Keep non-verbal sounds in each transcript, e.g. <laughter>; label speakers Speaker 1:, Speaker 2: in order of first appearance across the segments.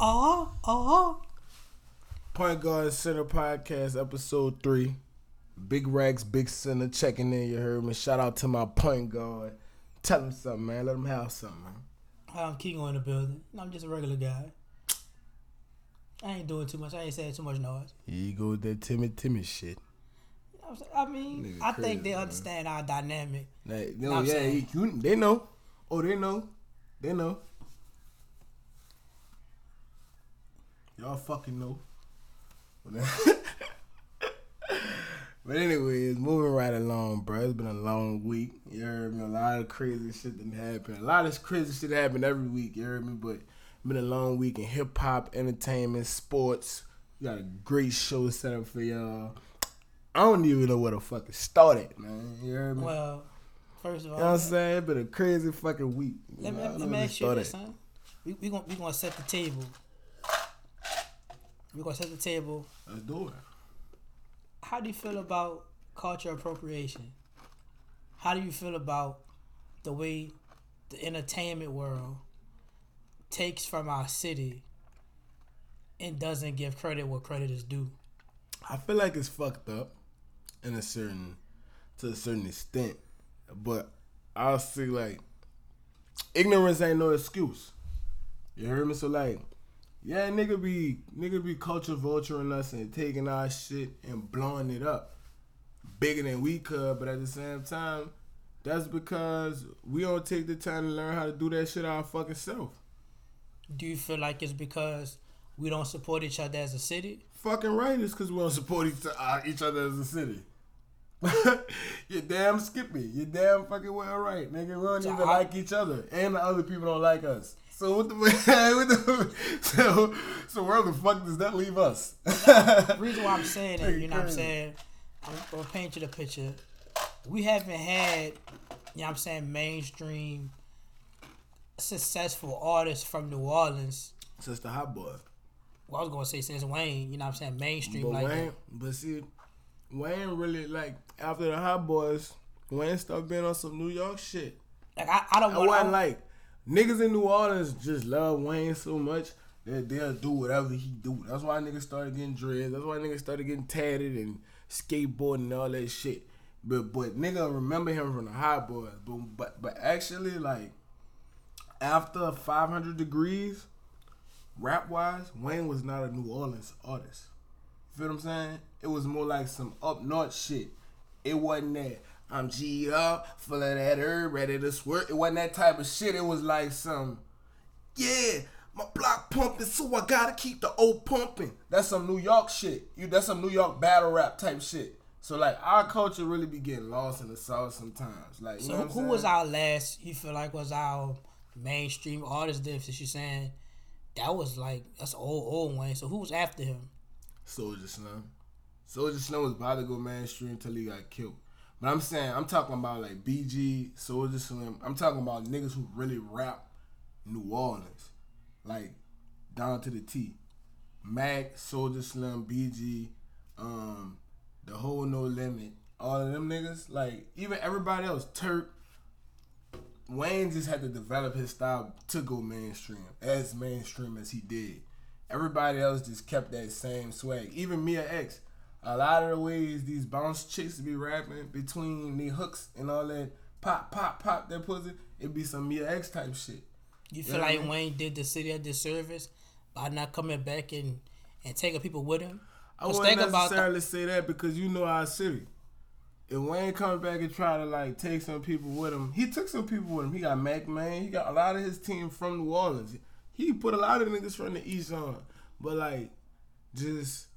Speaker 1: Oh, oh.
Speaker 2: Point Guard Center Podcast, episode three. Big Rags, Big Center checking in. You heard me. Shout out to my point guard. Tell him something, man. Let him have something, man.
Speaker 1: I'm Kingo in the building. I'm just a regular guy. I ain't doing too much. I ain't saying too much noise.
Speaker 2: Here you go with that timid, Timmy shit.
Speaker 1: I mean,
Speaker 2: Nigga
Speaker 1: I
Speaker 2: crazy,
Speaker 1: think they
Speaker 2: man.
Speaker 1: understand our dynamic.
Speaker 2: Like, you
Speaker 1: Know
Speaker 2: know,
Speaker 1: what I'm
Speaker 2: yeah, you, they know. Oh, they know. They know. Y'all fucking know. <laughs> but anyways, moving right along, bro. It's been a long week. You heard me? A lot of crazy shit done happened. A lot of crazy shit happened every week. You heard me? But it's been a long week in hip hop, entertainment, sports. We got a great show set up for y'all. I don't even know where the fuck it started, man. You heard me?
Speaker 1: Well, first of all,
Speaker 2: You know what I'm saying? It's been a crazy fucking week.
Speaker 1: let me,
Speaker 2: I don't
Speaker 1: let me ask you this, son. We we gonna we gonna set the table. We gonna set the table.
Speaker 2: Let's do it.
Speaker 1: How do you feel about culture appropriation? How do you feel about the way the entertainment world takes from our city and doesn't give credit where credit is due?
Speaker 2: I feel like it's fucked up in a certain to a certain extent. But I'll say like ignorance ain't no excuse. You hear me? So like yeah, nigga be nigga be culture vulturing us and taking our shit and blowing it up bigger than we could, but at the same time, that's because we don't take the time to learn how to do that shit our fucking self.
Speaker 1: Do you feel like it's because we don't support each other as a city?
Speaker 2: Fucking right, it's because we don't support each, uh, each other as a city. <laughs> you damn skippy. You damn fucking well right, nigga. We don't
Speaker 1: So
Speaker 2: even
Speaker 1: I-
Speaker 2: like each other, and the other people don't like us. So what the, <laughs> what the so so where the fuck does that leave us?
Speaker 1: The reason why I'm <laughs> saying
Speaker 2: it,
Speaker 1: you know what I'm saying? I'm gonna paint you the picture. We haven't had, you know what I'm saying, mainstream successful artists from New Orleans.
Speaker 2: Since the hot boy,
Speaker 1: Well, I was gonna say since Wayne, you know what I'm saying, mainstream
Speaker 2: but
Speaker 1: like
Speaker 2: Wayne,
Speaker 1: that.
Speaker 2: but see, Wayne really like after the hot boys, Wayne started being on some New York shit.
Speaker 1: Like I, I don't
Speaker 2: I
Speaker 1: want
Speaker 2: wasn't like niggas in New Orleans just love Wayne so much that they'll do whatever he do. That's why niggas started getting dreads. That's why niggas started getting tatted and skateboarding and all that shit. But but nigga remember him from the Hot Boys. But but but actually like after 500 Degreez, rap wise, Wayne was not a New Orleans artist. Feel what I'm saying? It was more like some up north shit. It wasn't that I'm G'd up, full of that herb, ready to squirt. It wasn't that type of shit. It was like some, yeah, my block pumping, so I gotta keep the old pumping. That's some New York shit. You, that's some New York battle rap type shit. So like our culture really be getting lost in the sauce sometimes. Like you
Speaker 1: So who,
Speaker 2: saying?
Speaker 1: was our last? You feel like was our mainstream artist? Then since you saying that was like that's old old Wayne. So who was after him?
Speaker 2: Soulja Slim. Soulja Slim was about to go mainstream until he got killed. But I'm saying, I'm talking about like BG, Soulja Slim. I'm talking about niggas who really rap New Orleans. Like, down to the T. Mac, Soulja Slim, BG, um, the whole No Limit. All of them niggas, like, even everybody else, Turk, Wayne just had to develop his style to go mainstream, as mainstream as he did. Everybody else just kept that same swag. Even Mia X, a lot of the ways these bounce chicks be rapping between the hooks and all that pop, pop, pop that pussy, it be some Mia X type shit.
Speaker 1: You feel
Speaker 2: Yeah,
Speaker 1: like
Speaker 2: man.
Speaker 1: Wayne did the city a disservice by not coming back and and taking people with him?
Speaker 2: I wouldn't
Speaker 1: think about the-
Speaker 2: necessarily say that because you know our city. If Wayne comes back and try to like take some people with him, he took some people with him. He got Mack Maine. He got a lot of his team from New Orleans. He put a lot of niggas from the East on, but like, just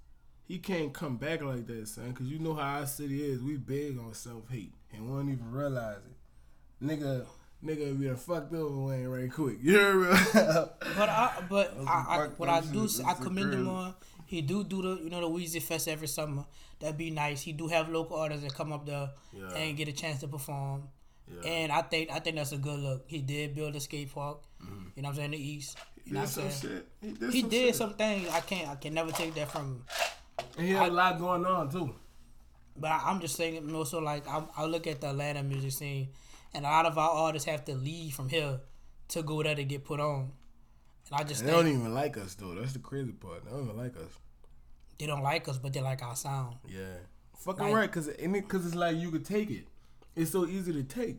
Speaker 2: he can't come back like that, son. Cause you know how our city is. We big on self hate and we don't even realize it. Nigga, nigga, we done fucked over Wayne right quick. <laughs> You hear me?
Speaker 1: But I, but I, I, what I do. I commend him on. He do do the, you know, the Weezy Fest every summer. That'd be nice. He do have local artists that come up there
Speaker 2: Yeah.
Speaker 1: and get a chance to perform.
Speaker 2: Yeah.
Speaker 1: And I think, I think that's a good look. He did build a skate park. Mm-hmm. You know what I'm saying? The East.
Speaker 2: He
Speaker 1: You know
Speaker 2: did
Speaker 1: what I'm
Speaker 2: some
Speaker 1: saying?
Speaker 2: shit. He did
Speaker 1: He
Speaker 2: some
Speaker 1: did
Speaker 2: shit.
Speaker 1: some things. I can't, I can never take that from him.
Speaker 2: And he had a lot going on too.
Speaker 1: But I, I'm just saying, more so like I, I look at the Atlanta music scene, and a lot of our artists have to leave from here to go there to get put on. And I just
Speaker 2: And they
Speaker 1: think
Speaker 2: don't even like us though. That's the crazy part. They don't even like us.
Speaker 1: they don't like us, but they like our sound.
Speaker 2: Yeah, fucking
Speaker 1: Like-
Speaker 2: right. Cause and it, cause it's like you could take it. It's so easy to take.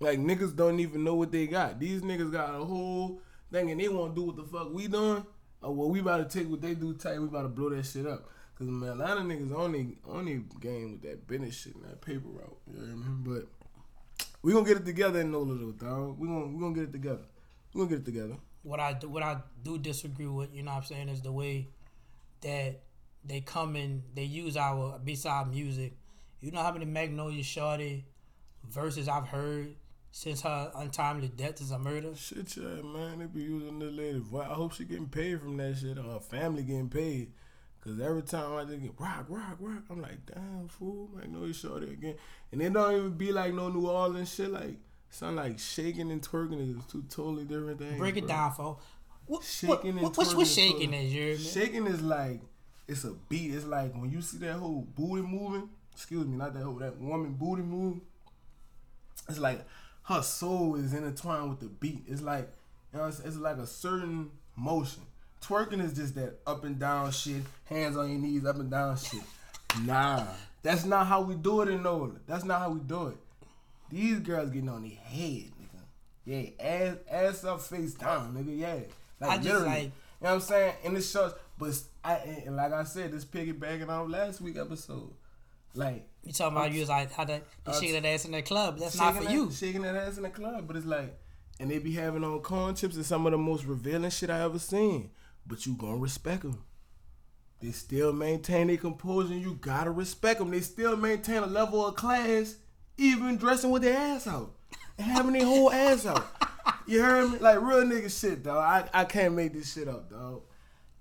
Speaker 2: Like niggas don't even know what they got. These niggas got a whole thing and they want to do what the fuck we doing. Oh well, we about to take what they do tight. We about to blow that shit up. Cause man, a lot of niggas only only game with that business shit and that paper route. You know what I mean? But we gonna get it together in Nola though, dog. We gonna we gonna get it together. We gonna get it together.
Speaker 1: What I do, what I do disagree with, you know what I'm saying, is the way that they come in, they use our beside music. You know how many Magnolia Shorty verses I've heard since her untimely death is a murder?
Speaker 2: Shit, yeah, man. They be using this lady. I hope she getting paid from that shit. Or her family getting paid. Cause every time I just get rock, rock, rock, I'm like, damn fool, I know you saw that again. And it don't even be like no New Orleans shit. Like sound like shaking and twerking is two totally different things.
Speaker 1: Break it
Speaker 2: bro.
Speaker 1: down, for what,
Speaker 2: Shaking
Speaker 1: what,
Speaker 2: and
Speaker 1: what, what's,
Speaker 2: twerking
Speaker 1: what's
Speaker 2: is
Speaker 1: shaking is, you?
Speaker 2: Shaking is like it's a beat. It's like when you see that whole booty moving. Excuse me, not that whole that woman booty move. It's like her soul is intertwined with the beat. It's like you know, it's, it's like a certain motion. Twerking is just that up and down shit, hands on your knees, up and down shit. Nah, that's not how we do it in Nola. That's not how we do it. These girls getting on their head, nigga. Yeah, ass ass up, face down, nigga. Yeah, like
Speaker 1: I just
Speaker 2: literally.
Speaker 1: like-
Speaker 2: you know what I'm saying? And it shows, but I and like I said, this piggybacking on last week episode, like
Speaker 1: You talking about you was like how that you
Speaker 2: Uh,
Speaker 1: shaking that ass in that club? That's not for
Speaker 2: shaking
Speaker 1: you.
Speaker 2: shaking that ass in the club. But it's like, and they be having on corn chips and some of the most revealing shit I ever seen. But you gonna respect them. They still maintain their composure. You gotta respect them. They still maintain a level of class, even dressing with their ass out and having their whole ass out. You heard me? Like real nigga shit, dog. I, I can't make this shit up, dog.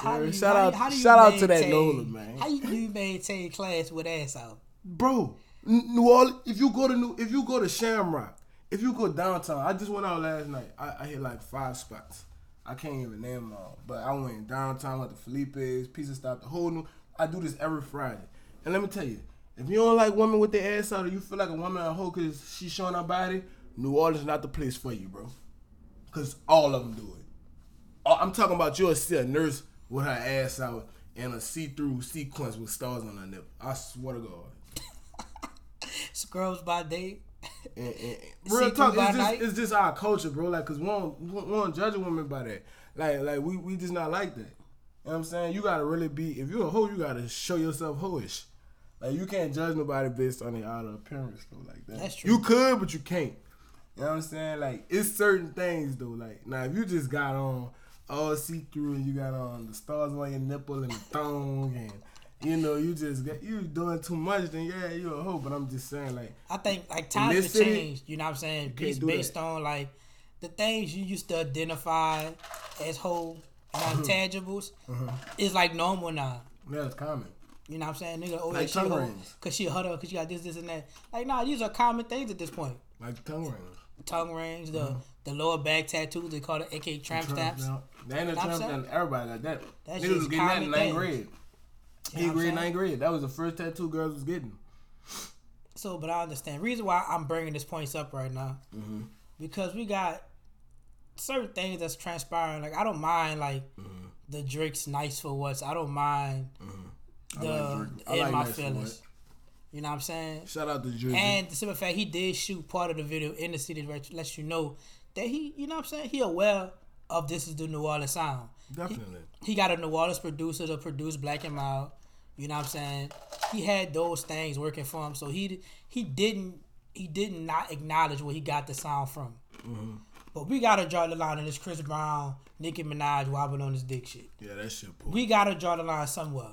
Speaker 2: You
Speaker 1: How do you-
Speaker 2: shout
Speaker 1: how
Speaker 2: out,
Speaker 1: how do you
Speaker 2: shout out to that
Speaker 1: maintain-
Speaker 2: Nola, man.
Speaker 1: How you do you maintain class with ass out?
Speaker 2: bro. New Orleans. If you go to New, if you go to Shamrock, if you go downtown, I just went out last night. I, I hit like five spots. I can't even name them all, but I went downtown, went to Felipe's, Pizza Stop, the whole new. I do this every Friday, and let me tell you, if you don't like women with their ass out, or you feel like a woman a hoe because she's showing her body, New Orleans not the place for you, bro. Cause all of them do it. Oh, I'm talking about you'll see a nurse with her ass out and a see-through sequence with stars on her nipple. I swear to God. <laughs>
Speaker 1: Scrubs by day.
Speaker 2: And, and, <laughs> real talk, it's just, it's just our culture, bro. Like, cause we don't, we don't judge a woman by that. Like, like we, we just not like that. You know what I'm saying? You gotta really be. If you're a hoe, you gotta show yourself hoish. Like, you can't judge nobody based on their outer appearance, though. Like that.
Speaker 1: That's true.
Speaker 2: You could, but you can't. You know what I'm saying? Like, it's certain things though. Like, now if you just got on all see through and you got on the stars on your nipple and the thong and. You know, you just got you doing too much, then yeah, you a hoe. But I'm just saying, like,
Speaker 1: I think like times have
Speaker 2: city,
Speaker 1: changed. You know what I'm saying? Based, based on like the things you used to identify as whole <laughs>
Speaker 2: Uh-huh.
Speaker 1: and intangibles is like normal now.
Speaker 2: Yeah, it's common.
Speaker 1: You know what I'm saying? Nigga, oh
Speaker 2: Like
Speaker 1: yeah, she
Speaker 2: tongue
Speaker 1: hoe,
Speaker 2: rings.
Speaker 1: cause she a huddle, cause she got this, this, and that. Like, nah, these are common things at this point.
Speaker 2: Like tongue rings.
Speaker 1: Tongue rings, the the lower back tattoos, they call it AK tramp stamps.
Speaker 2: They ain't a
Speaker 1: Tramp stamp?
Speaker 2: Everybody got that.
Speaker 1: That
Speaker 2: Niggas
Speaker 1: shit's
Speaker 2: was getting that in ninth grade.
Speaker 1: You
Speaker 2: Eighth
Speaker 1: I'm
Speaker 2: grade, ninth grade. That was the first tattoo girls was getting.
Speaker 1: So, but I understand. Reason why I'm bringing this points up right now,
Speaker 2: Mm-hmm.
Speaker 1: because we got certain things that's transpiring. Like I don't mind like
Speaker 2: Mm-hmm.
Speaker 1: the Drake's nice for what's. I don't mind the
Speaker 2: I like Drake. I
Speaker 1: in
Speaker 2: like
Speaker 1: my
Speaker 2: Nice for
Speaker 1: feelings. You know what I'm saying?
Speaker 2: Shout out to Drizzy.
Speaker 1: And the simple fact he did shoot part of the video in the city that lets you know that he, you know what I'm saying, he aware of this is the New Orleans sound.
Speaker 2: Definitely.
Speaker 1: He got a New Orleans producer to produce Blaq N Mild. You know what I'm saying? He had those things working for him, so he he didn't he did not acknowledge where he got the sound from.
Speaker 2: Mm-hmm.
Speaker 1: But we gotta draw the line in this Chris Brown, Nicki Minaj wobbling on his dick shit.
Speaker 2: Yeah, that shit poop.
Speaker 1: We gotta draw the line somewhere.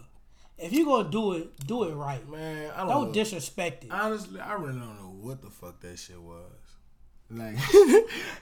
Speaker 1: If you gonna do it, do it right.
Speaker 2: Man, I don't,
Speaker 1: Don't
Speaker 2: know.
Speaker 1: disrespect it.
Speaker 2: Honestly, I really don't know what the fuck that shit was. Like, <laughs>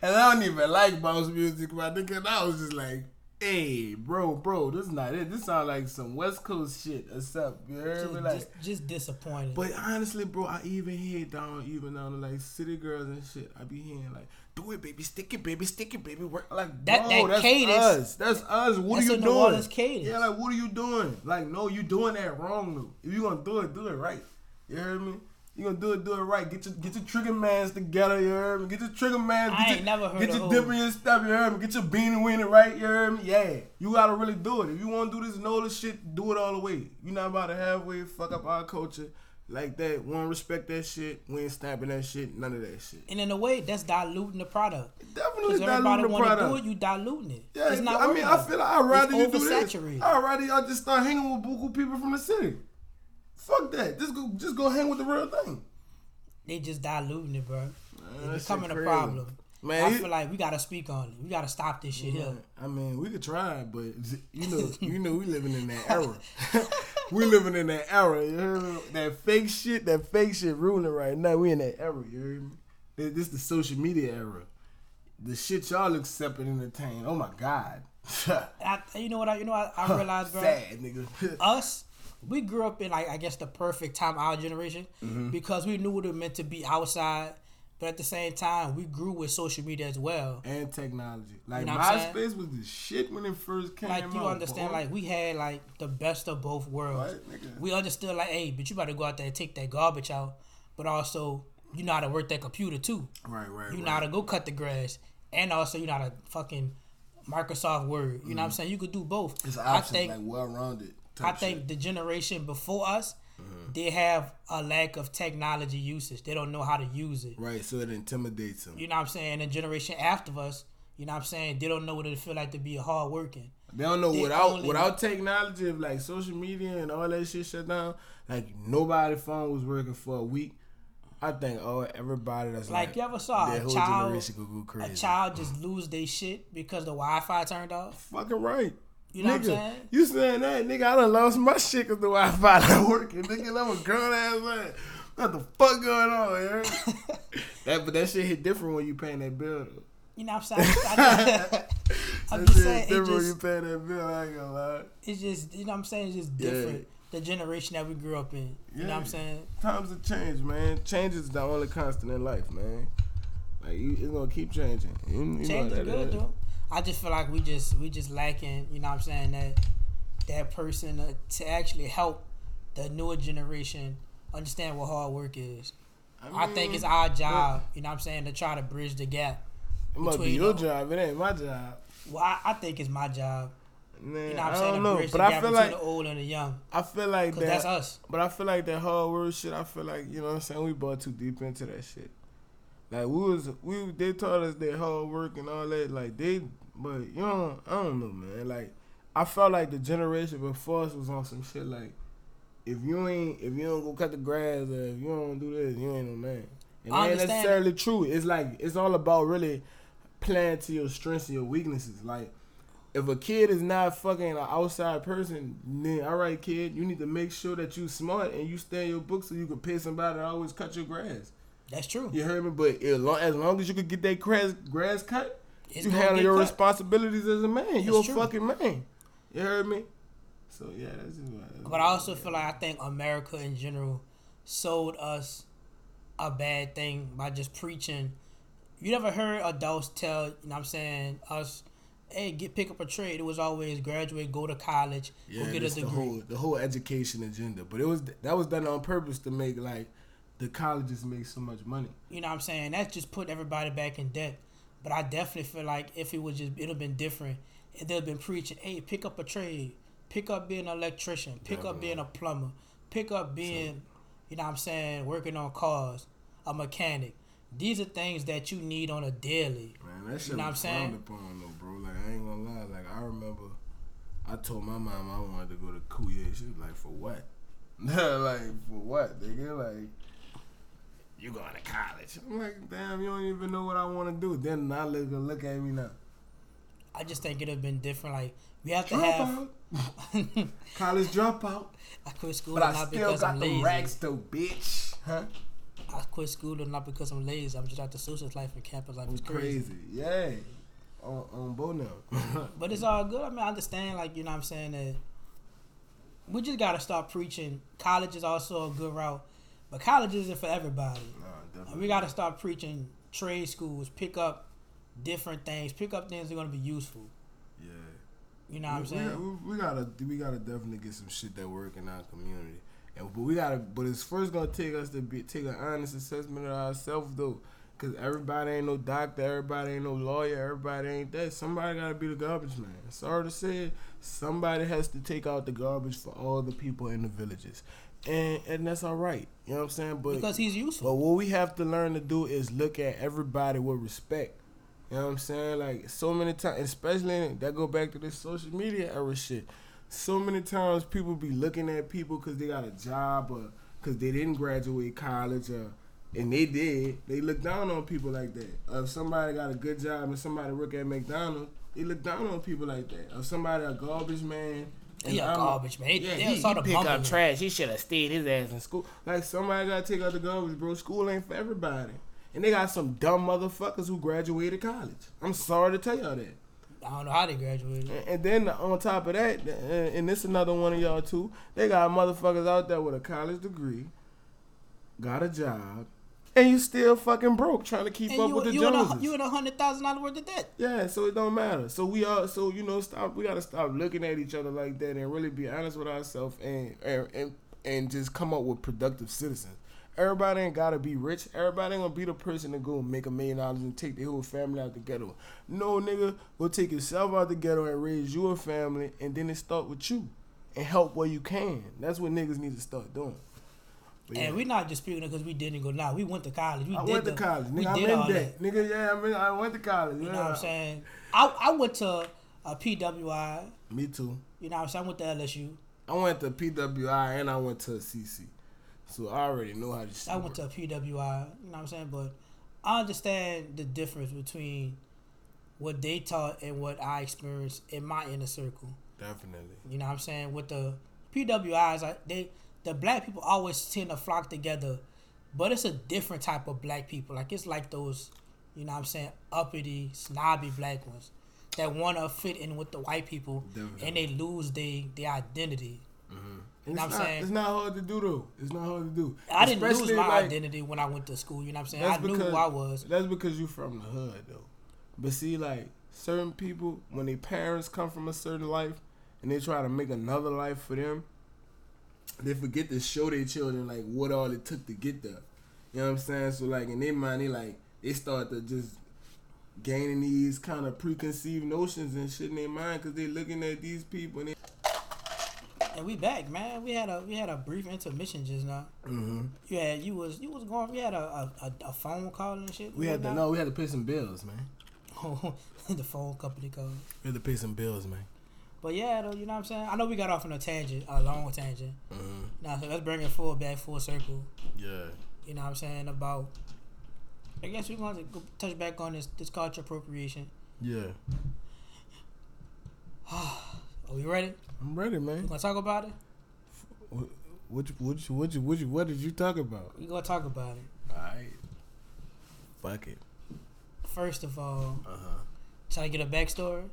Speaker 2: and I don't even like bounce music, but I think I was just like, hey, bro, bro, this is not it. This sound like some West Coast shit. Except, you heard
Speaker 1: Just,
Speaker 2: me? Like,
Speaker 1: just, just disappointed.
Speaker 2: But honestly, bro, I even hear down, even down to like city girls and shit. I be hearing like, "Do it, baby, stick it, baby, stick it, baby." Work like
Speaker 1: That-
Speaker 2: bro,
Speaker 1: that
Speaker 2: that's
Speaker 1: cadence-
Speaker 2: us. That's us. What
Speaker 1: That's
Speaker 2: are you doing?
Speaker 1: Cadence.
Speaker 2: Yeah, like what are you doing? Like, no, you doing that wrong. Though. If you gonna do it, do it right. You heard me? You gonna do it, do it right. Get your get your trigger mans together, you heard me? Get your trigger mans.
Speaker 1: I
Speaker 2: Get
Speaker 1: ain't
Speaker 2: your,
Speaker 1: never heard
Speaker 2: Get
Speaker 1: of
Speaker 2: your dip in your step, you heard me? Get your beanie weenie right, you heard me? Yeah. You gotta really do it. If you wanna do this NOLA shit, do it all the way. You not about to halfway fuck up our culture like that. We don't respect that shit. We ain't stamping that shit. None of that shit.
Speaker 1: And in a way, that's diluting the product.
Speaker 2: Definitely
Speaker 1: Because
Speaker 2: diluting the product.
Speaker 1: do it, you diluting it.
Speaker 2: Yeah,
Speaker 1: it's not
Speaker 2: I mean. I feel like I'd rather you
Speaker 1: it's
Speaker 2: do this. I'd rather y'all just start hanging with buku people from the city. Fuck that. Just go, just go hang with the real thing.
Speaker 1: They just diluting it, bro.
Speaker 2: that
Speaker 1: It's becoming a problem.
Speaker 2: Man,
Speaker 1: I
Speaker 2: it-
Speaker 1: feel like we gotta speak on it. We gotta stop this shit here.
Speaker 2: I mean, we could try, but you know, you know, we living in that era. <laughs> we living in that era. You heard me? That fake shit, that fake shit ruling right now. We in that era. You heard me? This, this the social media era. The shit y'all accept and entertain. Oh my god. <laughs>
Speaker 1: I, you know what? I, you know what I, I realized, bro. <laughs>
Speaker 2: Sad nigga.
Speaker 1: Us, we grew up in like I guess the perfect time our generation
Speaker 2: Mm-hmm.
Speaker 1: because we knew what it meant to be outside, but at the same time we grew with social media as well.
Speaker 2: and technology. Like
Speaker 1: You know
Speaker 2: MySpace was the shit when it first came
Speaker 1: Like
Speaker 2: out.
Speaker 1: you understand,
Speaker 2: boy.
Speaker 1: like we had like the best of both worlds.
Speaker 2: Right, nigga.
Speaker 1: We understood like, hey, but you better go out there and take that garbage out, but also you know how to work that computer too.
Speaker 2: right, right,
Speaker 1: You
Speaker 2: right.
Speaker 1: know how to go cut the grass, and also you know how to fucking Microsoft Word. You know what I'm saying? You could do both.
Speaker 2: Mm. it's an
Speaker 1: I
Speaker 2: option,
Speaker 1: think
Speaker 2: like well rounded.
Speaker 1: I think the generation before us,
Speaker 2: Mm-hmm.
Speaker 1: they have a lack of technology usage. They don't know how to use it.
Speaker 2: right, so it intimidates them.
Speaker 1: You know what I'm saying? The generation after us, you know what I'm saying? They don't know what it feel like to be hard working.
Speaker 2: They don't know
Speaker 1: They
Speaker 2: without
Speaker 1: only-
Speaker 2: without technology, if like social media and all that shit shut down, like nobody phone was working for a week. I think oh everybody that's
Speaker 1: Like,
Speaker 2: like,
Speaker 1: you ever saw a child,
Speaker 2: generation could go crazy.
Speaker 1: a child just lose their shit because the Wi-Fi turned off?
Speaker 2: Fucking right.
Speaker 1: You know
Speaker 2: nigga,
Speaker 1: what I'm saying?
Speaker 2: You saying that, nigga? I done lost my shit because the Wi-Fi not <laughs> working. Nigga, I'm a grown ass man. What the fuck going on, heard? <laughs> that but that shit hit different when you paying that bill. Though.
Speaker 1: You know what I'm saying? <laughs> I'm just saying,
Speaker 2: different when you
Speaker 1: just,
Speaker 2: paying that bill. I ain't gonna lie.
Speaker 1: it's just, you know what I'm saying? It's just
Speaker 2: Yeah.
Speaker 1: different. The generation that we grew up in. You know what I'm saying?
Speaker 2: Times have changed, man. Change is the only constant in life, man. Like you, it's gonna keep changing. You, you
Speaker 1: Change
Speaker 2: know
Speaker 1: is good, though. I just feel like we just we just lacking, you know what I'm saying, that that person uh, to actually help the newer generation understand what hard work is. I, think it's our job, you know what I'm saying, to try to bridge the gap.
Speaker 2: it must be your
Speaker 1: the-
Speaker 2: job. It ain't my job.
Speaker 1: Well, I, I think it's my job,
Speaker 2: Man,
Speaker 1: you know what I'm
Speaker 2: I
Speaker 1: saying,
Speaker 2: don't know, but I feel like
Speaker 1: the old and the young.
Speaker 2: I feel like that.
Speaker 1: that's us.
Speaker 2: But I feel like that hard work shit. I feel like you know what I'm saying. We bought too deep into that shit. Like we was we they taught us that hard work and all that. Like they, but you know I don't know, man. Like I felt like the generation before us was on some shit. Like if you ain't if you don't go cut the grass or if you don't do this, you ain't no man. And that ain't necessarily true. It's like it's all about really playing to your strengths and your weaknesses. Like if a kid is not fucking an outside person, then all right, kid, you need to make sure that you smart and you stay in your book so you can pay somebody to always cut your grass.
Speaker 1: That's true.
Speaker 2: You heard me? But as long as, long as you could get that grass grass cut,
Speaker 1: It's
Speaker 2: you handle your
Speaker 1: cut.
Speaker 2: responsibilities as a man. You a
Speaker 1: true.
Speaker 2: fucking man. You heard me? So yeah, that's just what.
Speaker 1: But I also feel like I think America in general sold us a bad thing by just preaching. You never heard adults tell, you know what I'm saying, us, hey, get pick up a trade. It was always graduate, go to college,
Speaker 2: yeah,
Speaker 1: go get a
Speaker 2: that's the
Speaker 1: degree.
Speaker 2: whole the whole education agenda. But it was that was done on purpose to make like the colleges make so much money.
Speaker 1: You know what I'm saying? That's just put everybody back in debt. But I definitely feel like if it was just, it'd have been different. They'd have been preaching, hey, pick up a trade, pick up being an electrician, pick up being a plumber, pick up being, you know what I'm saying, working on cars, a mechanic. These are things that you need on a daily.
Speaker 2: Man, that shit
Speaker 1: You know what I'm
Speaker 2: was
Speaker 1: saying?
Speaker 2: frowned upon though, bro. Like I ain't gonna lie. Like I remember, I told my mom I wanted to go to Kuya. She was like, "For what?" <laughs> like for what? Nigga, like you going to college? I'm like, damn, you don't even know what I want to do. Then now look look at me now.
Speaker 1: I just think it'd have been different. Like, we have to
Speaker 2: Drop
Speaker 1: have.
Speaker 2: out, <laughs> college dropout,
Speaker 1: I quit school
Speaker 2: but I
Speaker 1: not
Speaker 2: still got
Speaker 1: I'm
Speaker 2: the
Speaker 1: lazy.
Speaker 2: racks though, bitch. Huh?
Speaker 1: I quit school not because I'm lazy. I'm just out the social life and campus life
Speaker 2: I'm
Speaker 1: is crazy.
Speaker 2: crazy. Yeah, on on both now. <laughs>
Speaker 1: But it's all good. I mean, I understand, like, you know what I'm saying, that we just got to start preaching. College is also a good route, but college isn't for everybody.
Speaker 2: nah.
Speaker 1: And we got to start preaching trade schools, pick up different things, pick up things that are going to be useful.
Speaker 2: Yeah.
Speaker 1: You know what I'm
Speaker 2: we,
Speaker 1: saying?
Speaker 2: We, we gotta we gotta definitely get some shit that work in our community. And but we gotta, but it's first gonna take us to be take an honest assessment of ourselves though, cause everybody ain't no doctor, everybody ain't no lawyer, everybody ain't that. Somebody gotta be the garbage man. Sorry to say, somebody has to take out the garbage for all the people in the villages, and and that's all right. You know what I'm saying? But
Speaker 1: because he's useful.
Speaker 2: but what we have to learn to do is look at everybody with respect. You know what I'm saying? Like so many times, especially that go back to this social media era shit. So many times people be looking at people because they got a job or because they didn't graduate college or and they did. They look down on people like that. Or if somebody got a good job and somebody work at McDonald's, they look down on people like that. Or somebody a garbage man. And
Speaker 1: He a
Speaker 2: I'm
Speaker 1: garbage man. They-
Speaker 2: yeah, he,
Speaker 1: the
Speaker 2: pick up trash. He should have stayed his ass in school. Like somebody gotta take out the garbage, bro. School ain't for everybody. And they got some dumb motherfuckers who graduated college. I'm sorry to tell y'all that.
Speaker 1: I don't know how they graduated.
Speaker 2: And, and then on top of that, uh, and this another one of y'all too, they got motherfuckers out there with a college degree, got a job, and you still fucking broke trying to keep
Speaker 1: And
Speaker 2: up
Speaker 1: you,
Speaker 2: with the
Speaker 1: you, in
Speaker 2: Joneses.
Speaker 1: a, you in a hundred thousand dollars worth of debt.
Speaker 2: Yeah, so it don't matter. So we are so you know stop. We gotta stop looking at each other like that and really be honest with ourselves and and and, and just come up with productive citizens. Everybody ain't gotta be rich. Everybody ain't gonna be the person to go and make a million dollars and take the whole family out the ghetto. No nigga, go take yourself out the ghetto and raise your family, and then it start with you and help where you can. That's what niggas need to start doing.
Speaker 1: And we're not disputing it because we didn't go now. We went to college. We
Speaker 2: I
Speaker 1: did
Speaker 2: went
Speaker 1: the,
Speaker 2: to college,
Speaker 1: We
Speaker 2: nigga. I'm
Speaker 1: did all
Speaker 2: debt,
Speaker 1: that.
Speaker 2: nigga. Yeah, I mean, I went to college.
Speaker 1: You
Speaker 2: yeah.
Speaker 1: know what I'm saying? I, I went to a PWI.
Speaker 2: Me too.
Speaker 1: You know what I'm saying? I went to LSU.
Speaker 2: I went to PWI and I went to CC. So I already know how to.
Speaker 1: I went to a PWI. You know what I'm saying? But I understand the difference between what they taught and what I experienced in my inner circle.
Speaker 2: Definitely.
Speaker 1: You know what I'm saying? With the PWIs, I, they the black people always tend to flock together, but it's a different type of black people. Like it's like those, you know what I'm saying, uppity, snobby black ones that want to fit in with the white people
Speaker 2: Definitely.
Speaker 1: and they lose their their identity. Mm-hmm.
Speaker 2: And
Speaker 1: know what I'm
Speaker 2: not,
Speaker 1: saying?
Speaker 2: it's not hard to do though. It's not hard to do.
Speaker 1: I didn't lose my
Speaker 2: like,
Speaker 1: identity when I went to school. You know what I'm saying?
Speaker 2: That's
Speaker 1: I knew
Speaker 2: because
Speaker 1: who I was.
Speaker 2: That's because you're from the hood though. But see, like certain people, when their parents come from a certain life and they try to make another life for them, they forget to show their children like what all it took to get there. You know what I'm saying? So like in their mind, they like they start to just gaining these kind of preconceived notions and shit in their mind because they're looking at these people and they.
Speaker 1: And we back, man. We had a we had a brief intermission just now.
Speaker 2: Mm-hmm.
Speaker 1: You had you was you was going. We had a a, a, phone call and shit.
Speaker 2: We had to no, we had to pay some bills, man. <laughs>
Speaker 1: the phone company called.
Speaker 2: We had to pay some bills, man.
Speaker 1: But yeah, though, you know what I'm saying. I know we got off on a tangent, a long tangent.
Speaker 2: Mm-hmm.
Speaker 1: Now, so let's bring it full back, full circle.
Speaker 2: Yeah.
Speaker 1: You know what I'm saying about. I guess we're going to go touch back on this this culture appropriation.
Speaker 2: Yeah. <sighs>
Speaker 1: Are we ready?
Speaker 2: I'm ready,
Speaker 1: We
Speaker 2: man.
Speaker 1: gonna talk about it.
Speaker 2: What what you- what you- what you- what you- what did you talk about?
Speaker 1: We gonna talk about it.
Speaker 2: Alright. Fuck it.
Speaker 1: First of all,
Speaker 2: Uh huh.
Speaker 1: should to get a backstory?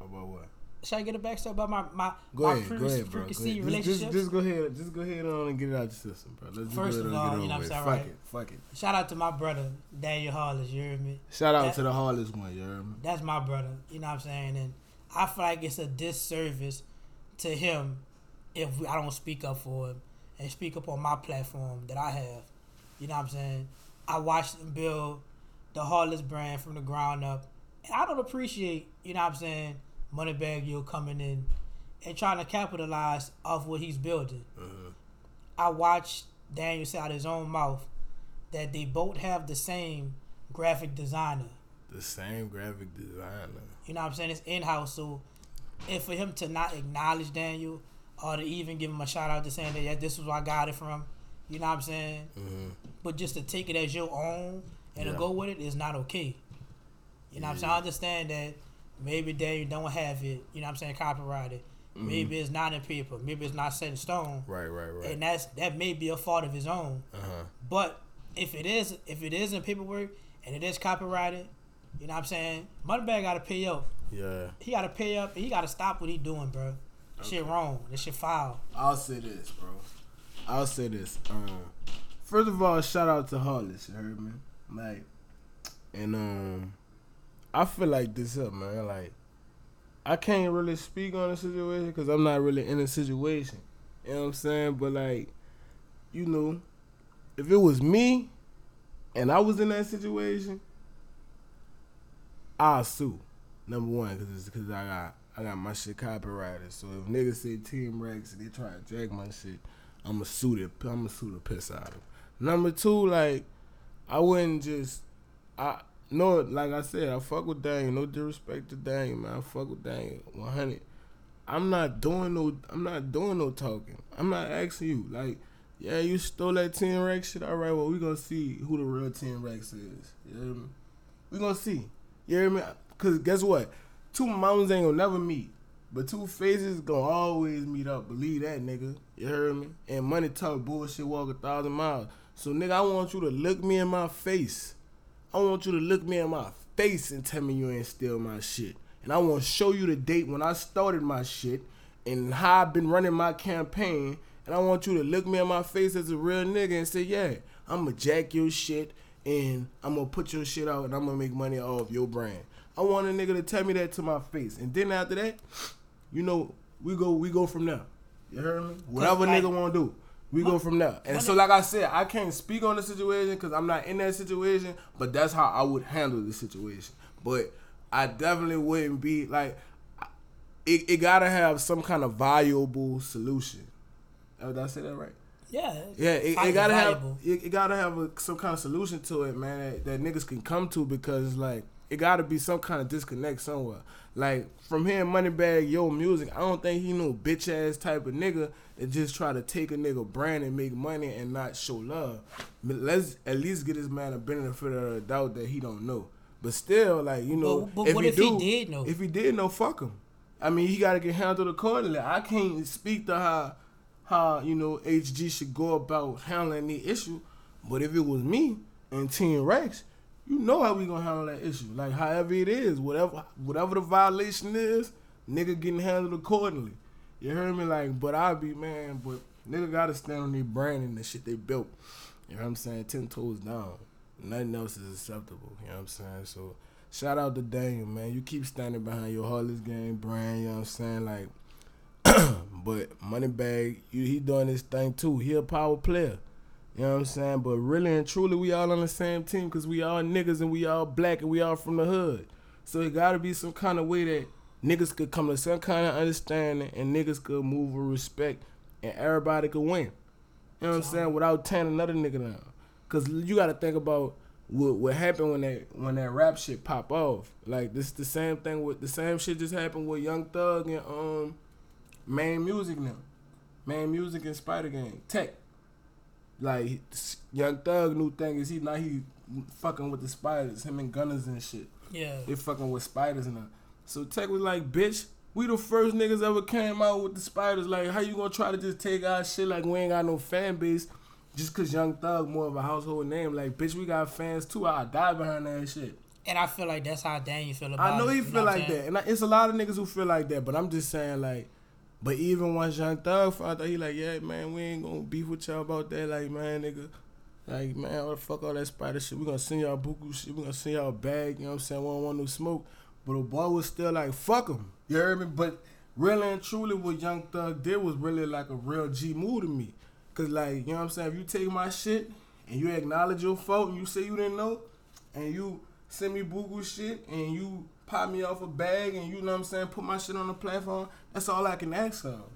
Speaker 2: About what?
Speaker 1: Should I get a backstory about my my
Speaker 2: Go
Speaker 1: my
Speaker 2: ahead,
Speaker 1: previous
Speaker 2: ahead,
Speaker 1: preconceived.
Speaker 2: Just, just, go ahead, just go ahead on and get it out your system, bro. Let's just
Speaker 1: First of all, you know what I'm saying,
Speaker 2: Fuck
Speaker 1: right?
Speaker 2: it, fuck it.
Speaker 1: Shout out to my brother Daniel Hollis. You hear me?
Speaker 2: Shout out
Speaker 1: That-
Speaker 2: to the hardest one, you heard me?
Speaker 1: That's my brother. You know what I'm saying? And I feel like it's a disservice to him if we, I don't speak up for him and speak up on my platform that I have. You know what I'm saying? I watched him build the Heartless brand from the ground up. And I don't appreciate, you know what I'm saying, Moneybagg Yo coming in and trying to capitalize off what he's building.
Speaker 2: Uh-huh.
Speaker 1: I watched Daniel say out his own mouth that they both have the same graphic designer.
Speaker 2: The same graphic designer.
Speaker 1: You know what I'm saying? It's in house. So, if for him to not acknowledge Daniel or to even give him a shout out to saying that yeah, this is where I got it from, you know what I'm saying?
Speaker 2: Mm-hmm.
Speaker 1: But just to take it as your own and
Speaker 2: Yeah.
Speaker 1: to go with it is not okay. You know what I'm saying? I understand that maybe they don't have it, you know what I'm saying, copyrighted.
Speaker 2: Mm-hmm.
Speaker 1: Maybe it's not in paper. Maybe it's not set in stone.
Speaker 2: Right, right, right.
Speaker 1: And that's that may be a fault of his own.
Speaker 2: Uh huh.
Speaker 1: But if it is if it is in paperwork and it is copyrighted, you know what I'm saying? Moneybagg gotta pay up.
Speaker 2: Yeah.
Speaker 1: He gotta pay up and he gotta stop what he doing, bro. That shit wrong. This shit foul.
Speaker 2: I'll say this, bro. I'll say this. Um, first of all, shout out to Hollis. You heard me? Like, and um, I feel like this up, man. Like, I can't really speak on the situation because I'm not really in a situation. You know what I'm saying? But like, you know, if it was me and I was in that situation, I'll sue. Number one, cause it's cause I got I got my shit copyrighted. So if niggas say Team Rex and they try to drag my shit, I'ma sue the I'ma sue the piss out of them. Number two, like I wouldn't just I no like I said, I fuck with Daniel. No disrespect to Daniel, man. I fuck with Daniel 100. I'm not doing no I'm not doing no talking. I'm not asking you like yeah, you stole that Team Rex shit. All right, well, we gonna see who the real Team Rex is. You? We gonna see. You hear me? Cause guess what? Two mountains ain't gonna never meet, but two faces gonna always meet up. Believe that, nigga. You heard me? And money talk bullshit walk a thousand miles. So nigga, I want you to look me in my face. I want you to look me in my face and tell me you ain't steal my shit. And I want to show you the date when I started my shit and how I've been running my campaign. And I want you to look me in my face as a real nigga and say, yeah, I'm going to jack your shit and I'm going to put your shit out and I'm going to make money off your brand. I want a nigga to tell me that to my face. And then after that, you know, we go we go from there. You heard me? Whatever
Speaker 1: like-
Speaker 2: nigga want to do. We go from there. And so, like I said, I can't speak on the situation because I'm not in that situation, but that's how I would handle the situation. But I definitely wouldn't be like, it, it gotta have some kind of valuable solution. Oh, Did I say that right?
Speaker 1: Yeah.
Speaker 2: Yeah, it, it gotta have it, it gotta have a, some kind of solution to it, man. That, that niggas can come to because like it gotta be some kind of disconnect somewhere. Like from hearing Moneybagg Yo music, I don't think he no bitch ass type of nigga that just try to take a nigga brand and make money and not show love. Let's at least get this man a benefit of the doubt that he don't know. But still, like you know,
Speaker 1: But- but what if he did know?
Speaker 2: If he did know, fuck him. I mean, he gotta get handled accordingly. I can't speak to how how you know HG should go about handling the issue. But if it was me and Team Rex, you know how we gonna handle that issue. Like however it is, whatever whatever the violation is, nigga getting handled accordingly. You hear me? Like, but I be man, but nigga gotta stand on their brand and the shit they built. You know what I'm saying? Ten toes down. Nothing else is acceptable. You know what I'm saying? So shout out to Daniel, man. You keep standing behind your Heartless Game brand, you know what I'm saying? Like <clears throat> but Moneybagg, you, he doing this thing too. He a power player. You know what I'm saying? But really and truly, we all on the same team because we all niggas and we all black and we all from the hood. So it got to be some kind of way that niggas could come to some kind of understanding and niggas could move with respect and everybody could win. You know what I'm saying? Without tearing another nigga down. Cause you got to think about what what happened when that when that rap shit pop off. Like this is the same thing with the same shit just happened with Young Thug and um Main Music now. Main Music and Spider Gang. Tech. Like Young Thug new thing is he now he fucking with the spiders, him and Gunners and shit.
Speaker 1: Yeah.
Speaker 2: They fucking with spiders and. So Tech was like, bitch, we the first niggas ever came out with the spiders. Like, how you gonna try to just take our shit like we ain't got no fan base just cause Young Thug more of a household name? Like, bitch, we got fans too. I die behind that shit.
Speaker 1: And I feel like that's how Daniel feel about it.
Speaker 2: I know he
Speaker 1: you
Speaker 2: feel like that, and I, it's a lot of niggas who feel like that. But I'm just saying, like, but even once Young Thug found out, he like, yeah, man, we ain't gonna beef with y'all about that. Like, man, nigga, like, man, what the fuck all that spider shit? We gonna send y'all buku shit. We gonna send y'all bag. You know what I'm saying? We don't want no smoke. But the boy was still like, fuck him. You heard me? But really and truly, what Young Thug did was really like a real G move to me. Cause like, you know what I'm saying? If you take my shit and you acknowledge your fault and you say you didn't know, and you send me buku shit and you pop me off a bag and you know what I'm saying, put my shit on the platform, that's all I can ask of.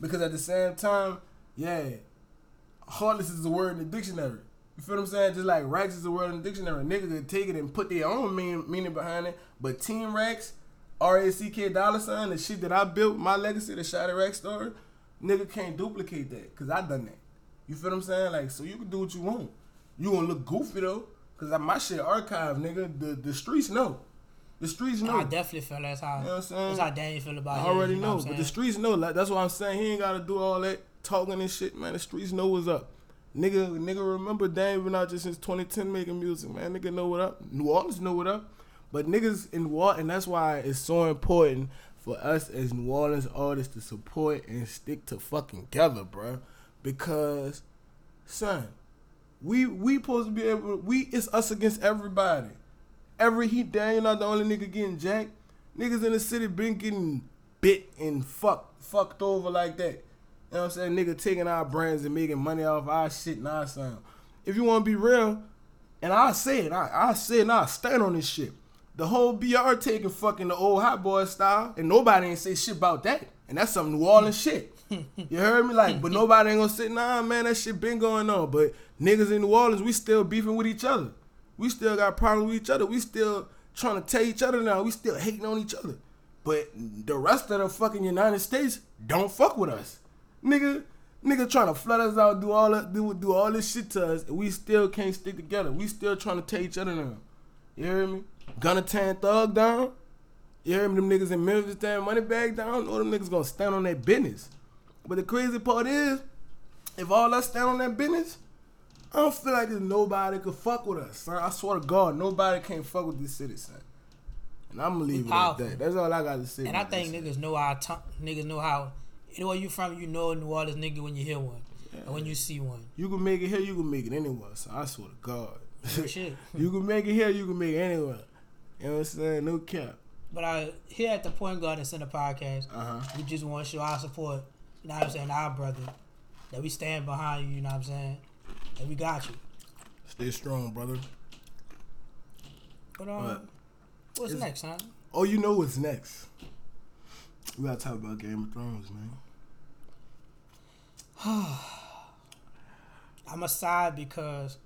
Speaker 2: Because at the same time, yeah, heartless is a word in the dictionary. You feel what I'm saying? Just like Rex is a word in the dictionary. Niggas can take it and put their own mean, meaning behind it. But Team Rex, R A C K dollar sign, the shit that I built, my legacy, the Shotty Rex story, nigga can't duplicate that. Cause I done that. You feel what I'm saying? Like, so you can do what you want. You gonna look goofy though. Cause my shit archived, nigga. The the streets know. The streets know.
Speaker 1: I definitely feel that's how
Speaker 2: You know what I'm saying?
Speaker 1: that's how Daniel feel about it.
Speaker 2: I already
Speaker 1: you
Speaker 2: know,
Speaker 1: I'm
Speaker 2: but the streets know. Like that's what I'm saying. He ain't gotta do all that talking and shit, man. The streets know what's up. Nigga, nigga, remember Dan been out just since 2010 making music, man. Nigga know what up. New Orleans know what up. But niggas in New Orleans, and that's why it's so important for us as New Orleans artists to support and stick to fucking together, bro. Because, son, we we supposed to be able. We it's us against everybody. Every heat Daniel not the only nigga getting jacked. Niggas in the city been getting bit and fucked fucked over like that. You know what I'm saying? Nigga taking our brands and making money off our shit and our sound. If you want to be real, and I say it, I, I say it, and I stand on this shit. The whole BR taking fucking the old hot boy style, and nobody ain't say shit about that. And that's some New Orleans shit. <laughs> You heard me? Like, but nobody ain't gonna say, nah, man, that shit been going on. But niggas in New Orleans, we still beefing with each other. We still got problems with each other. We still trying to tell each other now. We still hating on each other. But the rest of the fucking United States don't fuck with us. Nigga, nigga trying to flood us out, do all do, do all this shit to us, and we still can't stick together. We still trying to tell each other now. You hear me? Gonna tan thug down. You hear me? Them niggas in Memphis tearing Moneybagg down. All them niggas gonna stand on their business. But the crazy part is, if all us stand on that business, I don't feel like there's nobody could fuck with us. Son. I swear to God, nobody can't fuck with this city, son. And I'm gonna leave it at that. That's all I got to say.
Speaker 1: And I think niggas know our tongue. Niggas know how. Anywhere you from, you know a New Orleans nigga when you hear one, and when you see one.
Speaker 2: you can make it here, you can make it anywhere. So I swear to God,
Speaker 1: shit. <laughs>
Speaker 2: you can make it here, you can make it anywhere. You know what I'm saying? No cap.
Speaker 1: But uh, here at the Point Guard and Center podcast,
Speaker 2: Uh huh.
Speaker 1: we just want to show our support. You know what I'm saying? Our brother, that we stand behind you. You know what I'm saying? And we got you.
Speaker 2: Stay strong, brother.
Speaker 1: But um,
Speaker 2: But
Speaker 1: what's next, huh?
Speaker 2: Oh, you know what's next? We gotta talk about Game of Thrones, man. <sighs>
Speaker 1: I'm a side because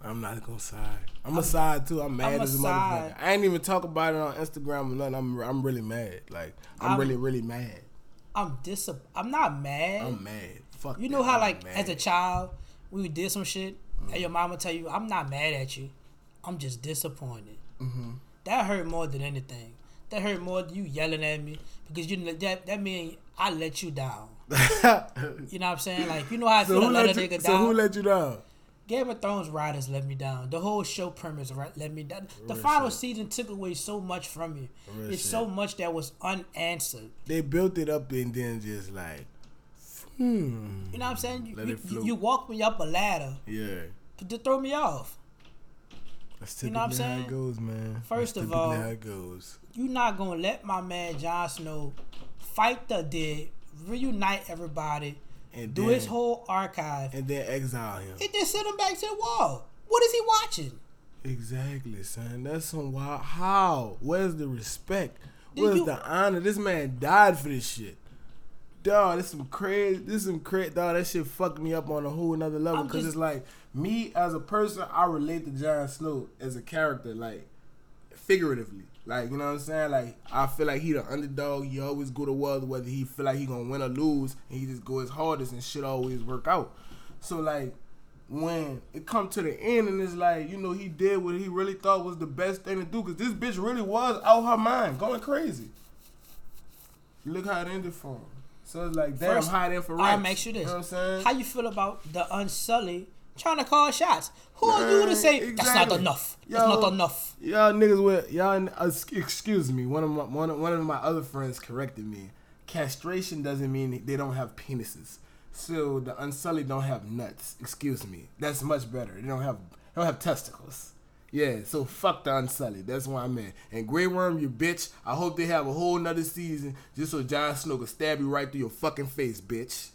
Speaker 2: I'm not gonna side. I'm a side too. I'm mad
Speaker 1: I'm
Speaker 2: as a motherfucker. I ain't even talk about it on Instagram or nothing. I'm I'm really mad. Like I'm,
Speaker 1: I'm-
Speaker 2: really really mad.
Speaker 1: I'm dis. I'm not mad.
Speaker 2: I'm mad. Fuck.
Speaker 1: you
Speaker 2: that.
Speaker 1: know how
Speaker 2: I'm
Speaker 1: like as a child we did some shit, and your mama tell you, "I'm not mad at you. I'm just disappointed."
Speaker 2: Mhm.
Speaker 1: That hurt more than anything. That hurt more than you yelling at me because you that that mean I let you down. <laughs> You know what I'm saying? Like you know how I
Speaker 2: so
Speaker 1: feel
Speaker 2: who
Speaker 1: let
Speaker 2: you?
Speaker 1: nigga
Speaker 2: So who
Speaker 1: down.
Speaker 2: let you down?
Speaker 1: Game of Thrones writers let me down. The whole show premise let me down. The
Speaker 2: Real
Speaker 1: final
Speaker 2: shit.
Speaker 1: season took away so much from me.
Speaker 2: Real
Speaker 1: it's
Speaker 2: shit.
Speaker 1: so much that was unanswered.
Speaker 2: They built it up and then just like, hmm.
Speaker 1: You know what I'm saying? You,
Speaker 2: Let
Speaker 1: you,
Speaker 2: it
Speaker 1: you walk me up a ladder
Speaker 2: Yeah.
Speaker 1: to, throw me off.
Speaker 2: That's
Speaker 1: You know what I'm
Speaker 2: how
Speaker 1: saying?
Speaker 2: it goes, man.
Speaker 1: First
Speaker 2: That's
Speaker 1: of all-
Speaker 2: how it goes.
Speaker 1: you not gonna let my man Jon Snow fight the dead, reunite everybody,
Speaker 2: And
Speaker 1: do
Speaker 2: then,
Speaker 1: his whole archive,
Speaker 2: and then exile him.
Speaker 1: and then send him back to the wall. What is he watching?
Speaker 2: Exactly, son. That's some wild. How? Where's the respect?
Speaker 1: Did
Speaker 2: Where's
Speaker 1: you-
Speaker 2: the honor? This man died for this shit. Dog, this some crazy. This some crazy. Dog, that shit fucked me up on a whole another level.
Speaker 1: I'm
Speaker 2: Cause
Speaker 1: just-
Speaker 2: it's like me as a person, I relate to Jon Snow as a character, like figuratively. Like you know what I'm saying? Like I feel like he the underdog. He always go to war, whether he feel like he gonna win or lose, and he just go his hardest, and shit always work out. So like when it come to the end and it's like, you know, he did what he really thought was the best thing to do because this bitch really was out her mind, going crazy. Look how it ended for him. So it's like, damn,
Speaker 1: First,
Speaker 2: hide in for
Speaker 1: I'll
Speaker 2: right.
Speaker 1: make you this.
Speaker 2: You know what I'm saying?
Speaker 1: How you feel about the Unsullied trying to call shots? Who are you to
Speaker 2: Man,
Speaker 1: say that's not
Speaker 2: exactly.
Speaker 1: enough? That's not enough.
Speaker 2: Y'all niggas with y'all. Uh, excuse me. One of my one of, one of my other friends corrected me. Castration doesn't mean they don't have penises. So the unsullied don't have nuts. Excuse me. That's much better. They don't have they don't have testicles. Yeah, so fuck the unsullied. That's why I'm in. And Grey Worm, you bitch. I hope they have a whole nother season just so Jon Snow can stab you right through your fucking face, bitch.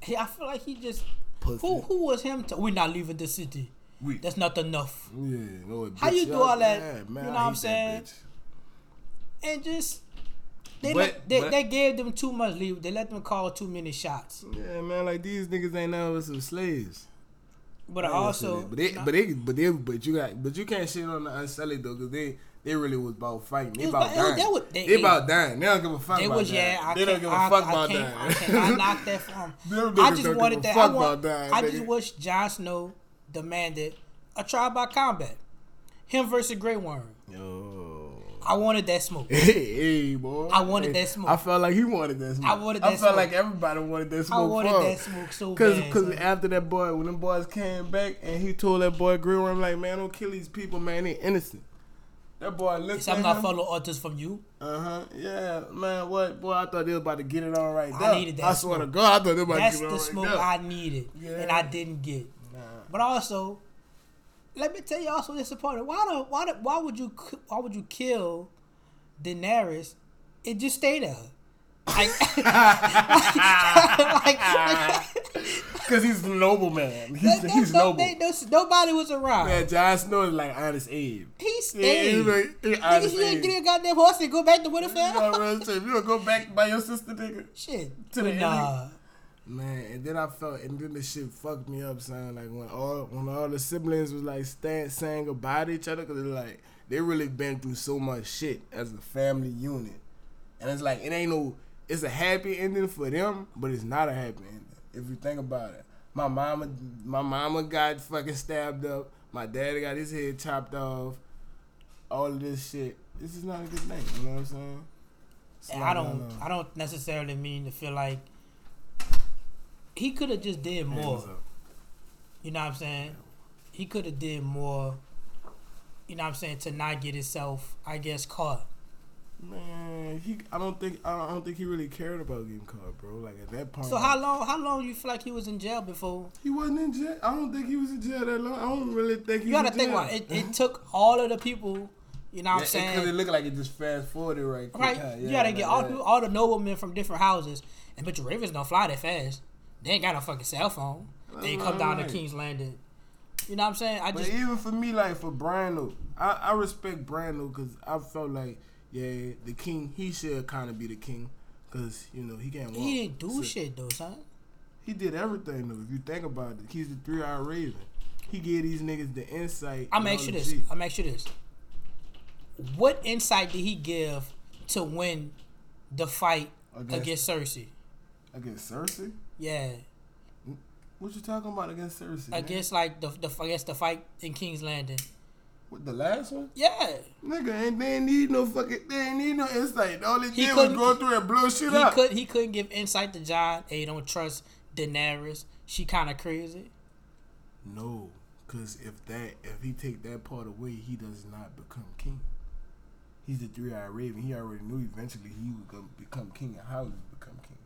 Speaker 1: Hey, I feel like he just
Speaker 2: Pussy.
Speaker 1: who who was him to we're not leaving the city.
Speaker 2: We.
Speaker 1: That's not enough.
Speaker 2: Yeah, no,
Speaker 1: How you do
Speaker 2: y'all-
Speaker 1: all that?
Speaker 2: Yeah,
Speaker 1: You know what I'm saying?
Speaker 2: bitch.
Speaker 1: And just they
Speaker 2: But-
Speaker 1: let, they,
Speaker 2: but-
Speaker 1: they gave them too much leave. They let them call too many shots.
Speaker 2: Yeah, man, like these niggas ain't never some slaves.
Speaker 1: But
Speaker 2: I
Speaker 1: also,
Speaker 2: but they,
Speaker 1: you
Speaker 2: but they, but they, but you got, but you can't shit on the unsullied though, cause they, they really was about fighting. They about
Speaker 1: about-
Speaker 2: dying.
Speaker 1: they was-
Speaker 2: they,
Speaker 1: they-
Speaker 2: about dying. They don't give a fuck
Speaker 1: They
Speaker 2: about
Speaker 1: was
Speaker 2: dying.
Speaker 1: yeah. I
Speaker 2: they
Speaker 1: can't,
Speaker 2: don't give a
Speaker 1: I,
Speaker 2: fuck
Speaker 1: I
Speaker 2: about
Speaker 1: can't,
Speaker 2: dying.
Speaker 1: I cannot knock that <laughs> from. I just
Speaker 2: don't
Speaker 1: wanted
Speaker 2: give a
Speaker 1: that.
Speaker 2: fuck
Speaker 1: I, want,
Speaker 2: about dying,
Speaker 1: I just wish Jon Snow demanded a trial by combat. Him versus Grey Worm.
Speaker 2: Yo.
Speaker 1: I wanted that smoke.
Speaker 2: Hey, <laughs> hey, boy.
Speaker 1: I wanted
Speaker 2: Hey,
Speaker 1: that smoke.
Speaker 2: I felt like he wanted that smoke.
Speaker 1: I wanted that smoke.
Speaker 2: I felt
Speaker 1: smoke.
Speaker 2: like everybody wanted that smoke.
Speaker 1: I wanted
Speaker 2: from
Speaker 1: that smoke so
Speaker 2: Cause,
Speaker 1: bad.
Speaker 2: cause after that boy, when them boys came back and he told that boy Grey Worm like, man, don't kill these people, man, they innocent. That boy looked at
Speaker 1: I'm not
Speaker 2: him.
Speaker 1: following orders from you.
Speaker 2: Uh huh. Yeah, man. What? Boy, I thought they was about to get it on right
Speaker 1: I needed that
Speaker 2: I swear to. God, I thought they were about
Speaker 1: That's
Speaker 2: to get it
Speaker 1: all
Speaker 2: right.
Speaker 1: That's the smoke
Speaker 2: right
Speaker 1: I needed,
Speaker 2: Yeah.
Speaker 1: and I didn't get.
Speaker 2: Nah.
Speaker 1: But also, let me tell you also disappointed. Why the why the, why would you why would you kill Daenerys and just stay there? like, <laughs> like,
Speaker 2: Cause he's a noble man. <laughs> He's,
Speaker 1: That-
Speaker 2: he's
Speaker 1: that-
Speaker 2: noble.
Speaker 1: they- those- nobody was around.
Speaker 2: Yeah, Jon Snow is like honest Abe.
Speaker 1: He
Speaker 2: Yeah,
Speaker 1: stayed.
Speaker 2: he like- he
Speaker 1: Nigga, you ain't
Speaker 2: Abe.
Speaker 1: get a goddamn horse and go back to Winterfell.
Speaker 2: You know real shit. If you go back by your sister, nigga.
Speaker 1: Shit.
Speaker 2: To the
Speaker 1: nah.
Speaker 2: Man, and then I felt, and then the shit fucked me up, son. Like when all when all the siblings was like stand, saying goodbye to each other, cause they're like they really been through so much shit as a family unit, and it's like it ain't no, it's a happy ending for them, but it's not a happy ending if you think about it. My mama, my mama got fucking stabbed up. My daddy got his head chopped off. All of this shit. This is not a good thing. You know what I'm saying? It's
Speaker 1: And I don't. I don't necessarily mean to feel like he could have just did more. You know what I'm saying? He could have did more. You know what I'm saying to not get himself, I guess, caught.
Speaker 2: Man, he. I don't think. I don't, I don't think he really cared about getting caught, bro. Like at that point.
Speaker 1: So how long? How long you feel like he was in jail before?
Speaker 2: He wasn't in jail. I don't think he was in jail that long. I don't really think he
Speaker 1: You gotta think about it. It took all of the people. You know what I'm saying?
Speaker 2: Because it looked like it just fast forwarded right quick.
Speaker 1: Right?
Speaker 2: huh?
Speaker 1: you gotta
Speaker 2: like
Speaker 1: get all
Speaker 2: that.
Speaker 1: all the noblemen from different houses. And but your ravens don't fly that fast. They ain't got no fucking cell phone. They come down to King's Landing. You know what I'm saying? I
Speaker 2: But
Speaker 1: just
Speaker 2: even for me, like for Brando, I, I respect Brando because I felt like, yeah, the king, he should kind of be the king because, you know, he can't walk.
Speaker 1: he didn't do
Speaker 2: So-
Speaker 1: shit though, son.
Speaker 2: He did everything, though. If you think about it, he's the three eyed raven. He gave these niggas the insight.
Speaker 1: I'm ask you this.
Speaker 2: shit.
Speaker 1: I'm ask you this. What insight did he give to win the fight
Speaker 2: Against-
Speaker 1: against Cersei?
Speaker 2: Against Cersei?
Speaker 1: Yeah,
Speaker 2: What you talking about against Cersei? man?
Speaker 1: against like the the against the fight in King's Landing.
Speaker 2: What, the last one?
Speaker 1: Yeah,
Speaker 2: Nigga, and they ain't need no fucking, they ain't need no insight. All they
Speaker 1: He
Speaker 2: did was go through and blow shit
Speaker 1: he
Speaker 2: up.
Speaker 1: could he couldn't give insight to Jon. Hey, don't trust Daenerys. She kind of crazy.
Speaker 2: No, cause if that, if he take that part away, he does not become king. He's the three eyed raven. He already knew eventually he was gonna become king of how he would become king.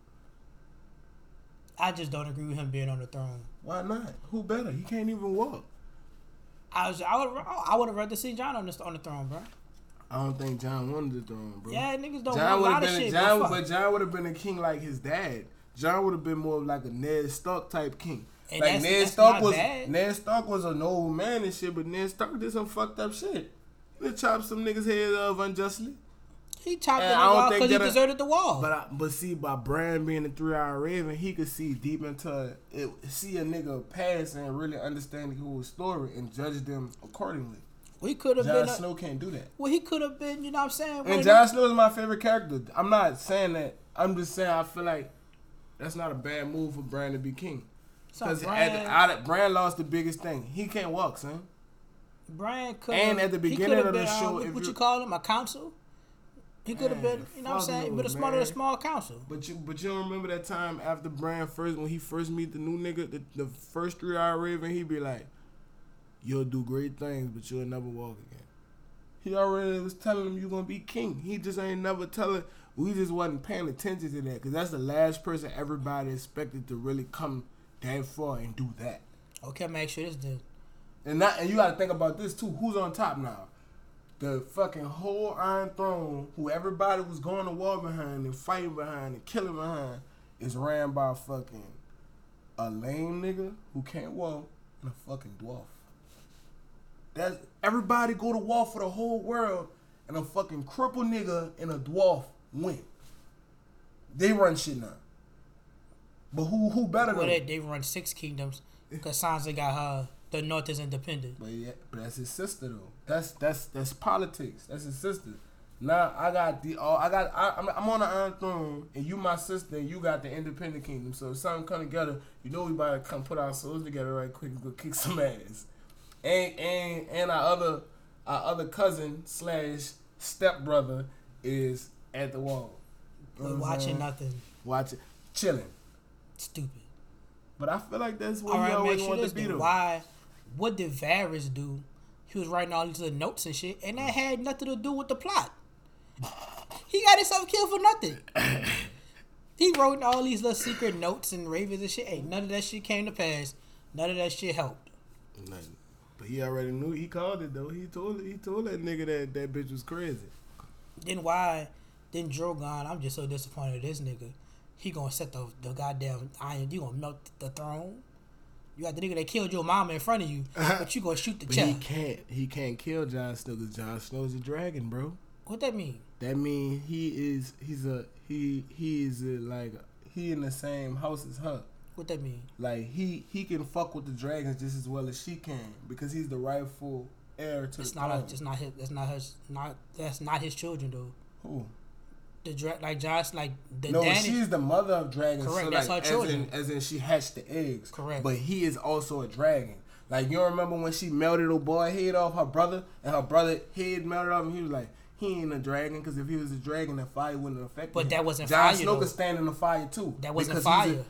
Speaker 1: I just don't agree with him being on the throne.
Speaker 2: Why not? Who better? He can't even walk.
Speaker 1: I was I would I would have rather see Jon on the on the throne, bro.
Speaker 2: I don't think Jon wanted the throne, bro.
Speaker 1: Yeah, niggas don't
Speaker 2: Jon
Speaker 1: want a
Speaker 2: would
Speaker 1: lot
Speaker 2: have
Speaker 1: of
Speaker 2: been.
Speaker 1: shit.
Speaker 2: Jon,
Speaker 1: but
Speaker 2: but. Jon would have been a king like his dad. Jon would have been more of like a Ned Stark type king.
Speaker 1: And
Speaker 2: like
Speaker 1: that's-
Speaker 2: Ned
Speaker 1: that's
Speaker 2: Stark was
Speaker 1: bad.
Speaker 2: Ned Stark was an old man and shit, but Ned Stark did some fucked up shit. He chopped some niggas' heads off unjustly.
Speaker 1: He chopped
Speaker 2: And
Speaker 1: it
Speaker 2: I
Speaker 1: off because he
Speaker 2: that-
Speaker 1: deserted the wall.
Speaker 2: But I, but see, by Bran being a three eyed raven, he could see deep into it, see a nigga past and really understand the whole story and judge them accordingly.
Speaker 1: we could have
Speaker 2: Jon
Speaker 1: been. A,
Speaker 2: Snow can't do that.
Speaker 1: well, he could have been. You know what I'm saying? one
Speaker 2: And Jon Snow is my favorite character. I'm not saying that. I'm just saying I feel like that's not a bad move for Bran to be king.
Speaker 1: So
Speaker 2: Because
Speaker 1: Bran-
Speaker 2: out of, Bran lost the biggest thing. He can't walk, son.
Speaker 1: Bran could
Speaker 2: And at the beginning of the
Speaker 1: been,
Speaker 2: show,
Speaker 1: um, what
Speaker 2: you-
Speaker 1: you call him, a council. He could have been, you know what I'm saying, but a
Speaker 2: man.
Speaker 1: small council.
Speaker 2: But you but you don't remember that time after Bran first when he first meet the new nigga, the, the first three eyed raven, he be like, You'll do great things, but you'll never walk again. He already was telling him you gonna be king. He just ain't never telling we just wasn't paying attention to that because that's the last person everybody expected to really come that far and do that.
Speaker 1: Okay, make sure this dude.
Speaker 2: And not, and you got to think about this too. Who's on top now? The fucking whole Iron Throne, who everybody was going to war behind and fighting behind and killing behind, is ran by fucking a lame nigga who can't walk and a fucking dwarf. That's everybody go to war for the whole world, and a fucking crippled nigga and a dwarf win. They run shit now. But who who better
Speaker 1: Well,
Speaker 2: than?
Speaker 1: they, they run six kingdoms because Sansa got her. The North is independent.
Speaker 2: But yeah, but that's his sister though. That's that's that's politics. That's his sister. Now I got the oh I got I, I'm, I'm on the Iron Throne and you my sister and you got the Independent Kingdom. So if something come together, you know we about to come put our souls together right quick and go kick some <laughs> ass. And and and our other our other cousin slash stepbrother is at the wall. You know
Speaker 1: But
Speaker 2: what I'm
Speaker 1: watching nothing.
Speaker 2: watching, chilling.
Speaker 1: Stupid.
Speaker 2: But I feel like that's what
Speaker 1: All right,
Speaker 2: always
Speaker 1: sure this
Speaker 2: to be though.
Speaker 1: Why? What did Varys do? He was writing all these little notes and shit, and that had nothing to do with the plot. He got himself killed for nothing. he wrote all these little secret notes and ravens and shit. Hey, none of that shit came to pass. None of that shit helped.
Speaker 2: Nothing. But he already knew. He called it though. He told he told that nigga that that bitch was crazy.
Speaker 1: Then why Then Drogon, I'm just so disappointed in this nigga. He gonna set the the goddamn iron. You gonna melt the throne. You got the nigga that killed your mama in front of you, <laughs> but you gonna shoot the
Speaker 2: But he can't. He can't kill Jon Snow because Jon Snow's a dragon, bro.
Speaker 1: What that mean?
Speaker 2: That mean he is. He's a. He. He is a, like. He in the same house as her.
Speaker 1: What that mean?
Speaker 2: Like he. He can fuck with the dragons just as well as she can because he's the rightful heir to
Speaker 1: It's
Speaker 2: the
Speaker 1: not.
Speaker 2: throne.
Speaker 1: It's not his. That's not his. Not. That's not his children though.
Speaker 2: Who?
Speaker 1: The dra- like Josh, like the
Speaker 2: No,
Speaker 1: Dany.
Speaker 2: she's the mother of dragons.
Speaker 1: Correct,
Speaker 2: So
Speaker 1: that's
Speaker 2: like,
Speaker 1: her children.
Speaker 2: As in, as in, she hatched the eggs.
Speaker 1: Correct.
Speaker 2: But he is also a dragon. Like you remember when she melted a boy head off her brother, and her brother head melted off, and he was like, he ain't a dragon because if he was a dragon, the fire wouldn't affect
Speaker 1: But
Speaker 2: him.
Speaker 1: But that wasn't
Speaker 2: Jon
Speaker 1: fire,
Speaker 2: Snow
Speaker 1: though.
Speaker 2: could stand in the fire too.
Speaker 1: That wasn't fire.
Speaker 2: a-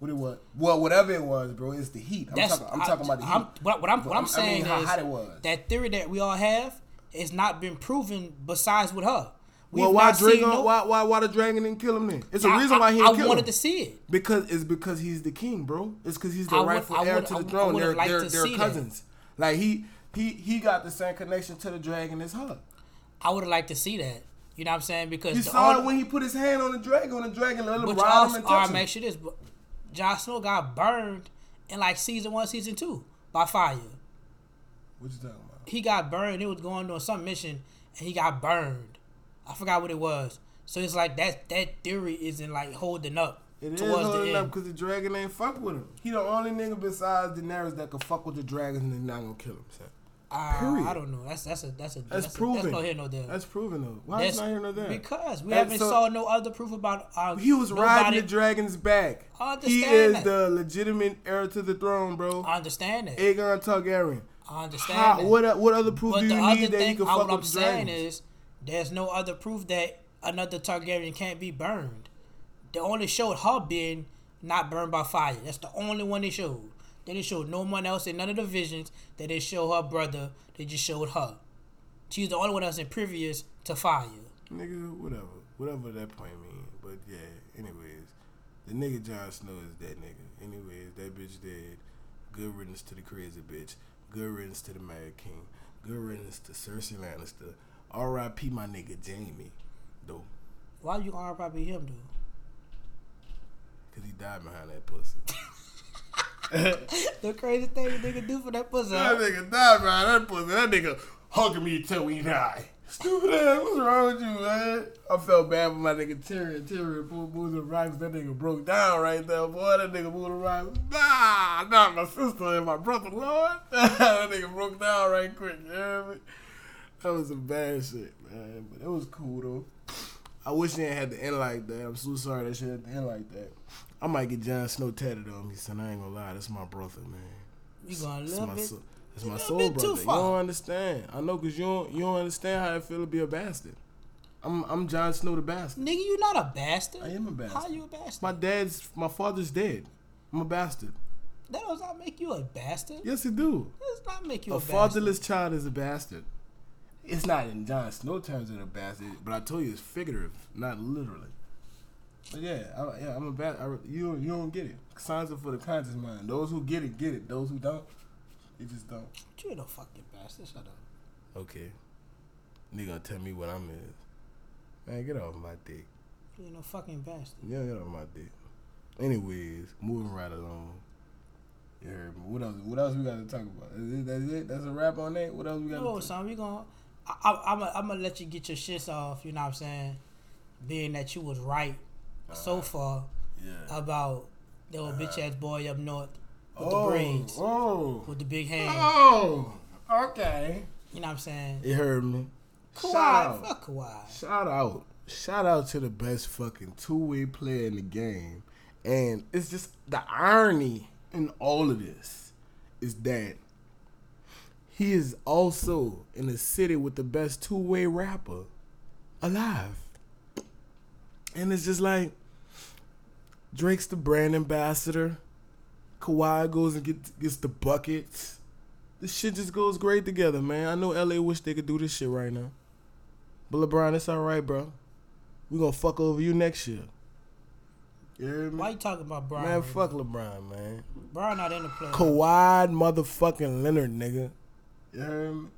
Speaker 2: what it was? Well, whatever it was, bro, it's the heat. I'm, talking, I'm talking about the heat.
Speaker 1: I'm, what, what I'm. What I'm
Speaker 2: I
Speaker 1: saying
Speaker 2: mean, how
Speaker 1: is
Speaker 2: hot it was.
Speaker 1: that theory that we all have has not been proven. Besides with her.
Speaker 2: Well, why dragon?
Speaker 1: no-
Speaker 2: why, why, why the dragon didn't kill him then? It's a
Speaker 1: I-
Speaker 2: reason why he
Speaker 1: I
Speaker 2: didn't kill
Speaker 1: wanted
Speaker 2: him.
Speaker 1: to see it.
Speaker 2: Because it's because he's the king, bro. It's because he's the
Speaker 1: I
Speaker 2: rightful
Speaker 1: I
Speaker 2: heir to the
Speaker 1: would- I
Speaker 2: throne. They're they're,
Speaker 1: to
Speaker 2: they're
Speaker 1: see that.
Speaker 2: cousins. Like he he he got the same connection to the dragon as her.
Speaker 1: I would have liked to see that. You know what I'm saying? Because
Speaker 2: You saw
Speaker 1: only-
Speaker 2: it when he put his hand on the dragon. On the dragon, let him
Speaker 1: But
Speaker 2: ride
Speaker 1: y'all,
Speaker 2: him and touch
Speaker 1: right,
Speaker 2: him.
Speaker 1: make sure this. But Jon Snow got burned in like season one, season two by fire.
Speaker 2: What you talking about?
Speaker 1: He got burned. He was going on some mission and he got burned. I forgot what it was. So it's like that. That theory isn't like holding up
Speaker 2: It is
Speaker 1: towards
Speaker 2: holding up because the dragon ain't fuck with him. He the only nigga besides Daenerys that can fuck with the dragons and they're not gonna kill him. Son.
Speaker 1: Uh,
Speaker 2: period.
Speaker 1: I don't know. That's that's a that's a
Speaker 2: That's,
Speaker 1: that's
Speaker 2: proven.
Speaker 1: A, that's no here no there.
Speaker 2: That's proven though. Why
Speaker 1: That's
Speaker 2: is not here no there?
Speaker 1: Because we
Speaker 2: And
Speaker 1: haven't
Speaker 2: so-
Speaker 1: saw no other proof about. Uh,
Speaker 2: He was
Speaker 1: nobody,
Speaker 2: riding the dragon's back.
Speaker 1: I understand He
Speaker 2: is
Speaker 1: that.
Speaker 2: the legitimate heir to the throne, bro.
Speaker 1: I understand that.
Speaker 2: Aegon Targaryen.
Speaker 1: I understand
Speaker 2: How,
Speaker 1: that.
Speaker 2: what what other proof
Speaker 1: But
Speaker 2: do you need that he
Speaker 1: thing,
Speaker 2: can
Speaker 1: uh,
Speaker 2: fuck
Speaker 1: what I'm
Speaker 2: with the
Speaker 1: saying
Speaker 2: dragons?
Speaker 1: is, there's no other proof that another Targaryen can't be burned. They only showed her being not burned by fire. That's the only one they showed. They didn't show no one else in none of the visions. They didn't show her brother. They just showed her. She's the only one that's impervious to fire.
Speaker 2: Nigga, whatever. Whatever that point mean. But yeah, anyways. The nigga Jon Snow is that nigga. Anyways, that bitch dead. Good riddance to the crazy bitch. Good riddance to the Mad King. Good riddance to Cersei Lannister. R.I.P. my nigga Jaime. Though.
Speaker 1: Why you gonna probably him though?
Speaker 2: Cause he died behind that pussy. <laughs>
Speaker 1: The crazy thing a nigga do for that pussy.
Speaker 2: That nigga died behind that pussy. That nigga hugging me till we die. Stupid ass, what's wrong with you, man? I felt bad for my nigga Tyrion. Tyrion pulled moved the rocks. That nigga broke down right there, boy. That nigga the rocks. Nah, not my sister and my brother, Lord. <laughs> that nigga broke down right quick, you hear me? That was shit, man. But it was cool, though. I wish it ain't had to end like that. I'm so sorry that shit had to end like that. I might get Jon Snow tatted on me, son. I ain't gonna lie. That's my brother, man.
Speaker 1: You going a
Speaker 2: It's
Speaker 1: little
Speaker 2: my
Speaker 1: bit.
Speaker 2: soul. It's my soul brother. You don't understand. I know because you don't you don't understand how I feel to be a bastard. I'm I'm Jon Snow the bastard.
Speaker 1: Nigga, you not a bastard.
Speaker 2: I am a bastard.
Speaker 1: How you a bastard?
Speaker 2: My dad's my father's dead. I'm a bastard.
Speaker 1: that does not make you a bastard.
Speaker 2: Yes, it do.
Speaker 1: That does not make you a,
Speaker 2: A
Speaker 1: bastard.
Speaker 2: fatherless child is a bastard. It's not in Jon Snow terms of a bastard, but I told you it's figurative, not literally. But yeah, I, yeah, I'm a bad. I, you you don't get it. Signs are for the conscious mind. Those who get it get it. Those who don't, they just don't.
Speaker 1: You ain't no fucking bastard. Shut up.
Speaker 2: Okay. Nigga gonna tell me what I'm is. Man, get off my dick.
Speaker 1: You ain't no fucking bastard.
Speaker 2: Yeah, get off my dick. Anyways, moving right along. You heard me. What else? What else we got to talk about? Is it, that's it. That's a wrap on that. What else we got?
Speaker 1: No, oh,
Speaker 2: to
Speaker 1: son, we gonna. I, I, I'm gonna I'm gonna let you get your shits off. You know what I'm saying? Being that you was right so far
Speaker 2: Yeah.
Speaker 1: about the old bitch ass boy up north with the
Speaker 2: oh,
Speaker 1: braids,
Speaker 2: oh,
Speaker 1: with the big hand.
Speaker 2: oh. Okay.
Speaker 1: You know what I'm saying?
Speaker 2: You heard me.
Speaker 1: Kawhi,
Speaker 2: Shout out.
Speaker 1: fuck Kawhi.
Speaker 2: Shout out. Shout out to the best fucking two way player in the game. And it's just the irony in all of this is that he is also in the city with the best two way rapper alive. And it's just like Drake's the brand ambassador. Kawhi goes and gets, gets the buckets. This shit just goes great together, man. I know LA wish they could do this shit right now. But LeBron, it's all right, bro. We gonna fuck over you next year. You hear me?
Speaker 1: Why you talking about Brian?
Speaker 2: man,
Speaker 1: right
Speaker 2: fuck LeBron, man.
Speaker 1: now? Brian not in the play.
Speaker 2: Kawhi motherfucking Leonard, nigga. You heard me?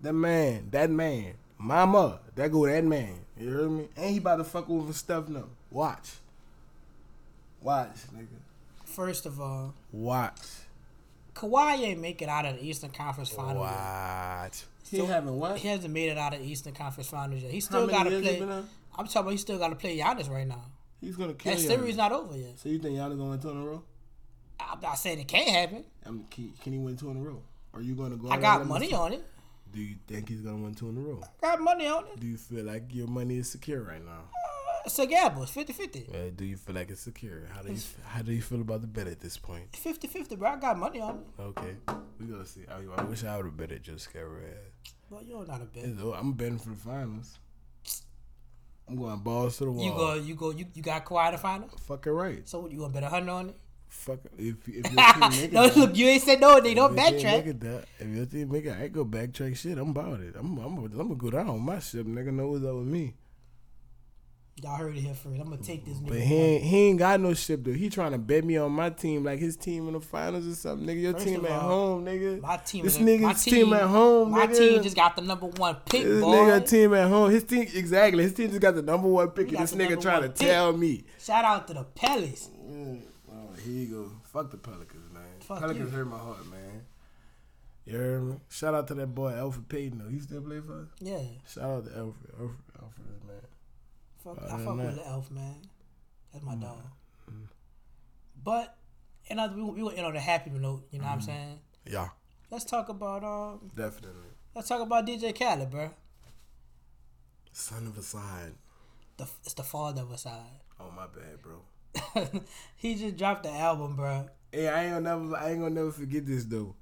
Speaker 2: That man, that man, Mama, that go that man. You heard me? And he about to fuck with over stuff now. Watch. Watch, nigga.
Speaker 1: First of all,
Speaker 2: Watch.
Speaker 1: Kawhi ain't make it out of the Eastern Conference Finals. yet.
Speaker 2: Watch. He
Speaker 1: Still-
Speaker 2: having what?
Speaker 1: He hasn't made it out of the Eastern Conference Finals yet. He still got to play. I'm talking about he still got to play Giannis right now.
Speaker 2: He's gonna kill
Speaker 1: That
Speaker 2: you.
Speaker 1: series not over yet.
Speaker 2: So you think Giannis gonna win two in a row?
Speaker 1: I'm not saying it can't happen.
Speaker 2: I'm, can, can he win two in a row? Are you gonna go?
Speaker 1: I got money on it.
Speaker 2: Do you think he's gonna win two in a row?
Speaker 1: Got money on it.
Speaker 2: Do you feel like your money is secure right now?
Speaker 1: It's a gamble. It's 50-50.
Speaker 2: Uh, do you feel like it's secure? How do you how do you feel about the bet at this point?
Speaker 1: 50-50, bro. I got money on it.
Speaker 2: Okay, we gonna see. I, I wish I would have bet at Joe Scary
Speaker 1: Well, you're not a bet.
Speaker 2: I'm betting for the finals. I'm going balls to the wall.
Speaker 1: You go, you go, you, you got Kawhi the final.
Speaker 2: Fucking right.
Speaker 1: So what, you gonna bet a hundred on it?
Speaker 2: Fuck if if <laughs> your team make it.
Speaker 1: no, look, you ain't said no. They don't
Speaker 2: team make
Speaker 1: backtrack.
Speaker 2: it that- If your team make it, I go backtrack shit. I'm about it. I'm I'm I'm gonna go down on my ship. Nigga know what's up with me.
Speaker 1: Y'all heard it here first. I'm gonna take this.
Speaker 2: But
Speaker 1: nigga
Speaker 2: he ain't, he ain't got no ship though. He trying to bet me on my team like his team in the finals or something. Nigga, your
Speaker 1: First
Speaker 2: team at
Speaker 1: all,
Speaker 2: home, nigga.
Speaker 1: My team.
Speaker 2: This nigga's team, at home,
Speaker 1: My
Speaker 2: nigga.
Speaker 1: team just got the number one pick,
Speaker 2: This
Speaker 1: boy.
Speaker 2: nigga team at home. His team exactly. His team just got the number one pick. And this nigga trying to
Speaker 1: pick.
Speaker 2: tell me.
Speaker 1: Shout out to the Pellies.
Speaker 2: Mm, here you go. Fuck the Pelicans, man.
Speaker 1: Fuck
Speaker 2: Pelicans
Speaker 1: you.
Speaker 2: hurt my heart, man. You heard me? Shout out to that boy Elfrid Payton though. He still play for us.
Speaker 1: Yeah,
Speaker 2: Shout out to Elfrid. Elfrid, Elfrid man.
Speaker 1: fuck, I fuck with the Elf man. That's
Speaker 2: Mm.
Speaker 1: my dog. But and I, we we gonna end on a happy note. You know
Speaker 2: Mm.
Speaker 1: what I'm saying?
Speaker 2: Yeah,
Speaker 1: Let's talk about um.
Speaker 2: definitely.
Speaker 1: Let's talk about DJ Khaled, bro.
Speaker 2: Son of Asahd.
Speaker 1: The it's the father of Asahd.
Speaker 2: Oh my bad, bro. <laughs>
Speaker 1: he just dropped the album, bro.
Speaker 2: Hey, I ain't gonna never, I ain't gonna never forget this though.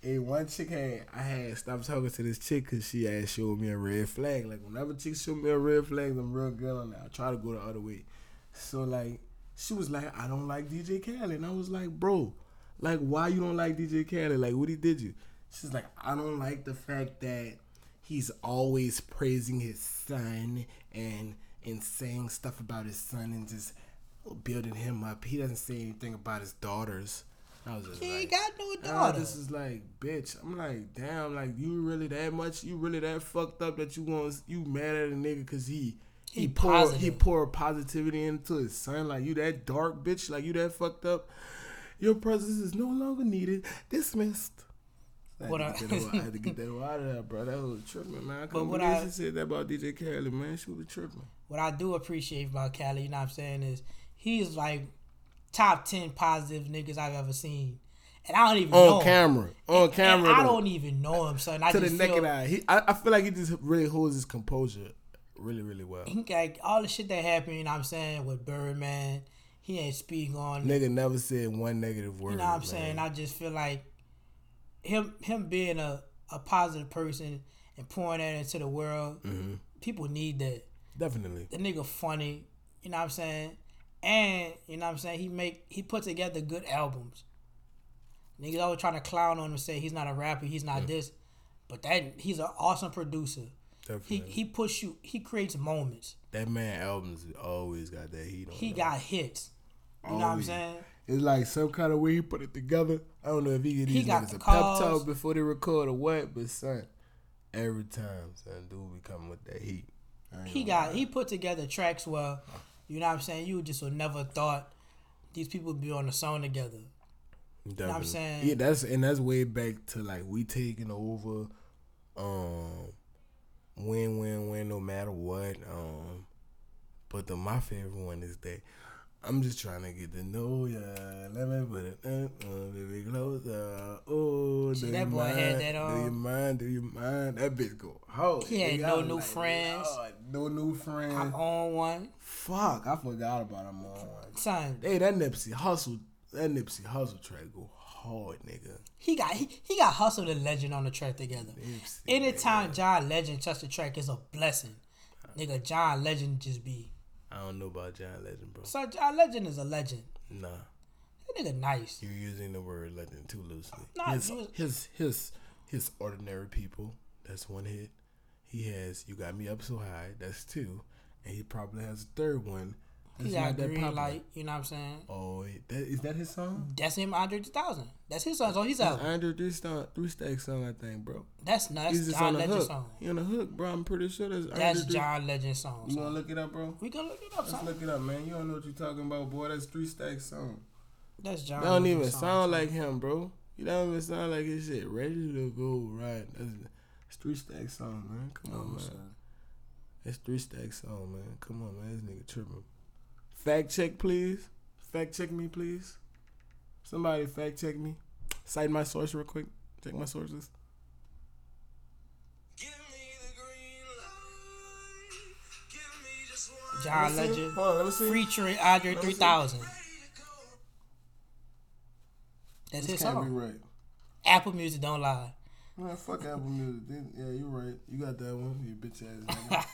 Speaker 2: Hey, one chick had, I had stopped talking to this chick because she had showed me a red flag. Like whenever chicks show me a red flag, I'm real good on that. I try to go the other way. So like, she was like, I don't like DJ Khaled, and I was like, bro, like why you don't like DJ Khaled? Like what he did you? She's like, I don't like the fact that he's always praising his son and and saying stuff about his son and just building him up. He doesn't say anything about his daughters. I was just
Speaker 1: He
Speaker 2: like,
Speaker 1: ain't got no daughter.
Speaker 2: this is like, bitch. I'm like, damn, like you really that much? You really that fucked up that you want you mad at a nigga because he he,
Speaker 1: He
Speaker 2: pour he
Speaker 1: positive.
Speaker 2: pour positivity into his son? Like you that dark bitch? Like you that fucked up? Your presence is no longer needed. Dismissed. I
Speaker 1: What I-
Speaker 2: I had to get <laughs> that out of there, bro. That was tripping, man. I
Speaker 1: But what I-
Speaker 2: she said that about DJ Khaled, man. She was tripping.
Speaker 1: what I do appreciate about Cali, you know what I'm saying, is he's like top ten positive niggas I've ever seen. And I don't even know
Speaker 2: On
Speaker 1: him.
Speaker 2: camera, on
Speaker 1: And
Speaker 2: camera.
Speaker 1: I don't even know him, son. I
Speaker 2: to the
Speaker 1: just
Speaker 2: naked
Speaker 1: feel
Speaker 2: eye. He, I, I feel like he just really holds his composure really, really well.
Speaker 1: he like all the shit that happened, you know what I'm saying, with Birdman, he ain't speak on
Speaker 2: Nigga never said one negative word.
Speaker 1: You know what I'm
Speaker 2: man.
Speaker 1: saying? I just feel like him him being a, a positive person and pouring that into the world,
Speaker 2: Mm-hmm.
Speaker 1: people need that.
Speaker 2: Definitely.
Speaker 1: The nigga funny, you know what I'm saying? And you know what I'm saying, he make he put together good albums. Niggas always trying to clown on him and say he's not a rapper, he's not this. But that he's an awesome producer. He
Speaker 2: Definitely.
Speaker 1: he push you he creates moments.
Speaker 2: that man albums always got that heat on.
Speaker 1: He
Speaker 2: them.
Speaker 1: got hits. You know what I'm saying?
Speaker 2: It's like some kind of way he put it together. I don't know if he get
Speaker 1: He
Speaker 2: these
Speaker 1: got
Speaker 2: niggas a pep talk before they record or what, but son, every time son, dude be coming with that heat.
Speaker 1: He got he put together tracks where uh-huh. You know what I'm saying you just would never thought these people would be on the song together.
Speaker 2: lie.
Speaker 1: what I'm saying?
Speaker 2: Yeah, that's and that's way back to like we taking over, um, win win win no matter what. Um, but the my favorite one is that I'm just trying to get to know ya. Let me put it uh, uh, baby closer. Oh,
Speaker 1: See,
Speaker 2: do
Speaker 1: that
Speaker 2: you
Speaker 1: boy had
Speaker 2: mind?
Speaker 1: that
Speaker 2: Do
Speaker 1: on.
Speaker 2: you mind? Do you mind? That bitch go hard.
Speaker 1: He had no new
Speaker 2: like,
Speaker 1: friends.
Speaker 2: No new friends.
Speaker 1: I'm on one.
Speaker 2: Fuck, I forgot about him on one.
Speaker 1: Son,
Speaker 2: Hey, that Nipsey Hussle. That Nipsey Hussle track go hard, nigga.
Speaker 1: he got he, he got hustled and legend on the track together.
Speaker 2: Nipsey,
Speaker 1: Anytime John Legend touch the track is a blessing. Nigga, John Legend just be.
Speaker 2: I don't know about John Legend, bro.
Speaker 1: So John Legend is a legend.
Speaker 2: Nah,
Speaker 1: That nigga nice.
Speaker 2: you're using the word legend too loosely.
Speaker 1: Nah,
Speaker 2: his,
Speaker 1: you-
Speaker 2: his his his ordinary people. That's one hit. He has "You Got Me Up So High." That's two, and he probably has a third one
Speaker 1: He
Speaker 2: It's
Speaker 1: got
Speaker 2: that
Speaker 1: green
Speaker 2: popular.
Speaker 1: light. You know what I'm saying?
Speaker 2: Oh, wait, that, is that his song?
Speaker 1: That's him, Andre 3000. That's his song. So he's
Speaker 2: That's
Speaker 1: out.
Speaker 2: Andre three song, three stack song, I think, bro.
Speaker 1: That's not.
Speaker 2: He's
Speaker 1: That's
Speaker 2: just
Speaker 1: John
Speaker 2: on the
Speaker 1: Legend
Speaker 2: hook.
Speaker 1: song.
Speaker 2: He on the hook, bro. I'm pretty sure that's
Speaker 1: That's
Speaker 2: Andre three-
Speaker 1: John Legend song.
Speaker 2: You
Speaker 1: son.
Speaker 2: wanna look it up, bro?
Speaker 1: We can look it up.
Speaker 2: Let's
Speaker 1: son.
Speaker 2: look it up, man. You don't know what you're talking about, boy. That's three stack song.
Speaker 1: That's John.
Speaker 2: That don't
Speaker 1: Legend
Speaker 2: even
Speaker 1: song,
Speaker 2: sound
Speaker 1: son.
Speaker 2: like him, bro. You don't even sound like his shit. Ready to go right. That's, that's three stack song, man. Come on,
Speaker 1: Oh,
Speaker 2: man.
Speaker 1: son.
Speaker 2: That's three stack song, man. Come on, man. This nigga tripping. Fact check, please. Fact check me, please. Somebody fact check me. Cite my source real quick. Check my sources.
Speaker 1: John
Speaker 2: Let me see.
Speaker 1: Legend
Speaker 2: on, let me see.
Speaker 1: featuring Andre
Speaker 2: Let me see.
Speaker 1: 3000. That's
Speaker 2: This
Speaker 1: his
Speaker 2: can't be right.
Speaker 1: Apple Music don't lie.
Speaker 2: Man, fuck Apple Music. Yeah, you're right. You got that one. You bitch ass <laughs> nigga.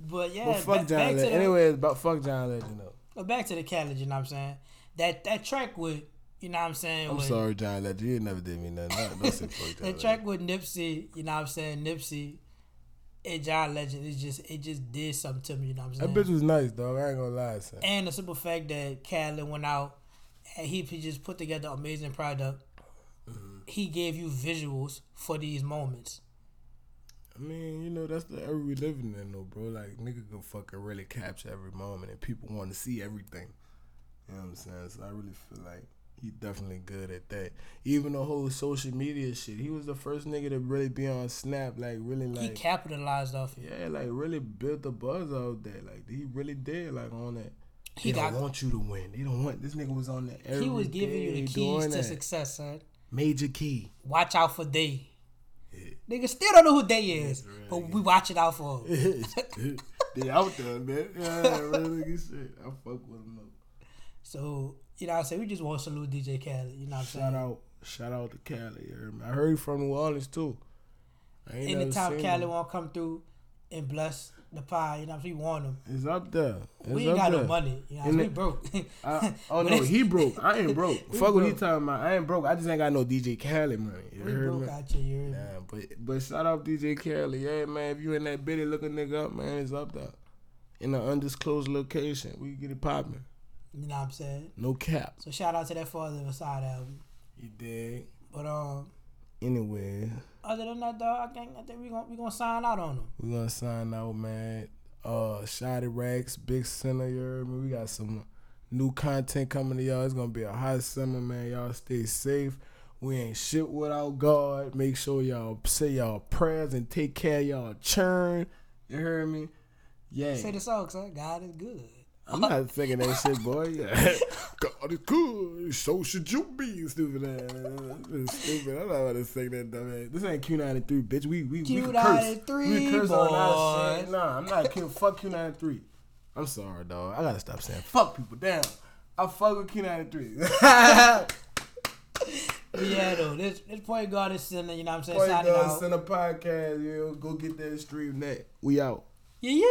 Speaker 1: But yeah,
Speaker 2: Well, fuck
Speaker 1: back,
Speaker 2: John
Speaker 1: back
Speaker 2: Legend.
Speaker 1: the,
Speaker 2: Anyways, about fuck John Legend though.
Speaker 1: But back to the Khaled, you know what I'm saying? That that track with, you know what I'm saying?
Speaker 2: I'm
Speaker 1: with,
Speaker 2: sorry, John Legend. You never did me nothing. Fuck John
Speaker 1: That track with Nipsey, you know what I'm saying? Nipsey and John Legend, it just it just did something to me, you know what I'm saying?
Speaker 2: That bitch was nice, dog. I ain't gonna lie, son.
Speaker 1: and the simple fact that Khaled went out and he, he just put together amazing product.
Speaker 2: Mm-hmm.
Speaker 1: He gave you visuals for these moments.
Speaker 2: I mean, you know, that's the era we living in, though, bro. Like, nigga can fucking really capture every moment, and people want to see everything. You know what I'm saying? So I really feel like he definitely good at that. Even the whole social media shit, he was the first nigga to really be on Snap, like really like he
Speaker 1: capitalized off it.
Speaker 2: yeah, like really built the buzz out there. Like he really did, like on that.
Speaker 1: He got
Speaker 2: don't want you to win. They don't want this nigga was on that. Every
Speaker 1: he was giving you the keys to
Speaker 2: that.
Speaker 1: success, son.
Speaker 2: Major key.
Speaker 1: Watch out for they.
Speaker 2: Yeah.
Speaker 1: Niggas still don't know who they is,
Speaker 2: right.
Speaker 1: but we watch it out for 'em. <laughs>
Speaker 2: they out there, man. Yeah, really shit. I fuck with them though.
Speaker 1: So, you know what I'm saying? We just want to salute DJ Khaled, you know what I'm saying?
Speaker 2: Shout out, shout out to Cali. you heard me? I heard he from New Orleans too. I
Speaker 1: Anytime Khaled to come through and bless the pie, you know what I'm saying? We want him.
Speaker 2: It's up there. It's
Speaker 1: we ain't got
Speaker 2: there.
Speaker 1: no money. You know
Speaker 2: And?
Speaker 1: We
Speaker 2: it-
Speaker 1: broke. <laughs>
Speaker 2: I, <laughs> oh no, he broke. I ain't broke. <laughs> Fuck what he talking about. I ain't broke. I just ain't got no DJ Khaled money. You
Speaker 1: we
Speaker 2: heard
Speaker 1: broke
Speaker 2: me?
Speaker 1: out here, you?
Speaker 2: Nah, but but shout out DJ Khaled. Yeah, man. If you in that bitty looking nigga up, man, it's up there. In an undisclosed location, we get it popping.
Speaker 1: You know what I'm saying?
Speaker 2: No cap.
Speaker 1: So shout out to that Father of Asahd album.
Speaker 2: You dig?
Speaker 1: But um,
Speaker 2: Anyway,
Speaker 1: other than that, dog, I think I think we gonna we gonna sign out on him.
Speaker 2: we gonna sign out, man. Uh, Shotty Racks, Big Center. You heard me? We got some new content coming to y'all. It's gonna be a hot summer, man. Y'all stay safe. We ain't shit without God. Make sure y'all say y'all prayers and take care of y'all churn. You heard me? Yeah.
Speaker 1: Say the song, son. God is good.
Speaker 2: I'm not singing that shit, boy. Yeah. <laughs> God is good. So should you be, stupid ass. Stupid. I'm not about to sing that dumb ass. This ain't Q93, bitch. We we we can curse.
Speaker 1: Q93,
Speaker 2: we can curse on our shit.
Speaker 1: boys.
Speaker 2: Nah, I'm not Q. Fuck Q93. I'm sorry, dog. I gotta stop saying fuck people. Damn. I fuck with Q93. <laughs>
Speaker 1: Yeah, though, this this point guard is sending. You know what I'm saying?
Speaker 2: Dog,
Speaker 1: out.
Speaker 2: send a podcast. You know, go get that stream net. We out.
Speaker 1: Yeah, yeah.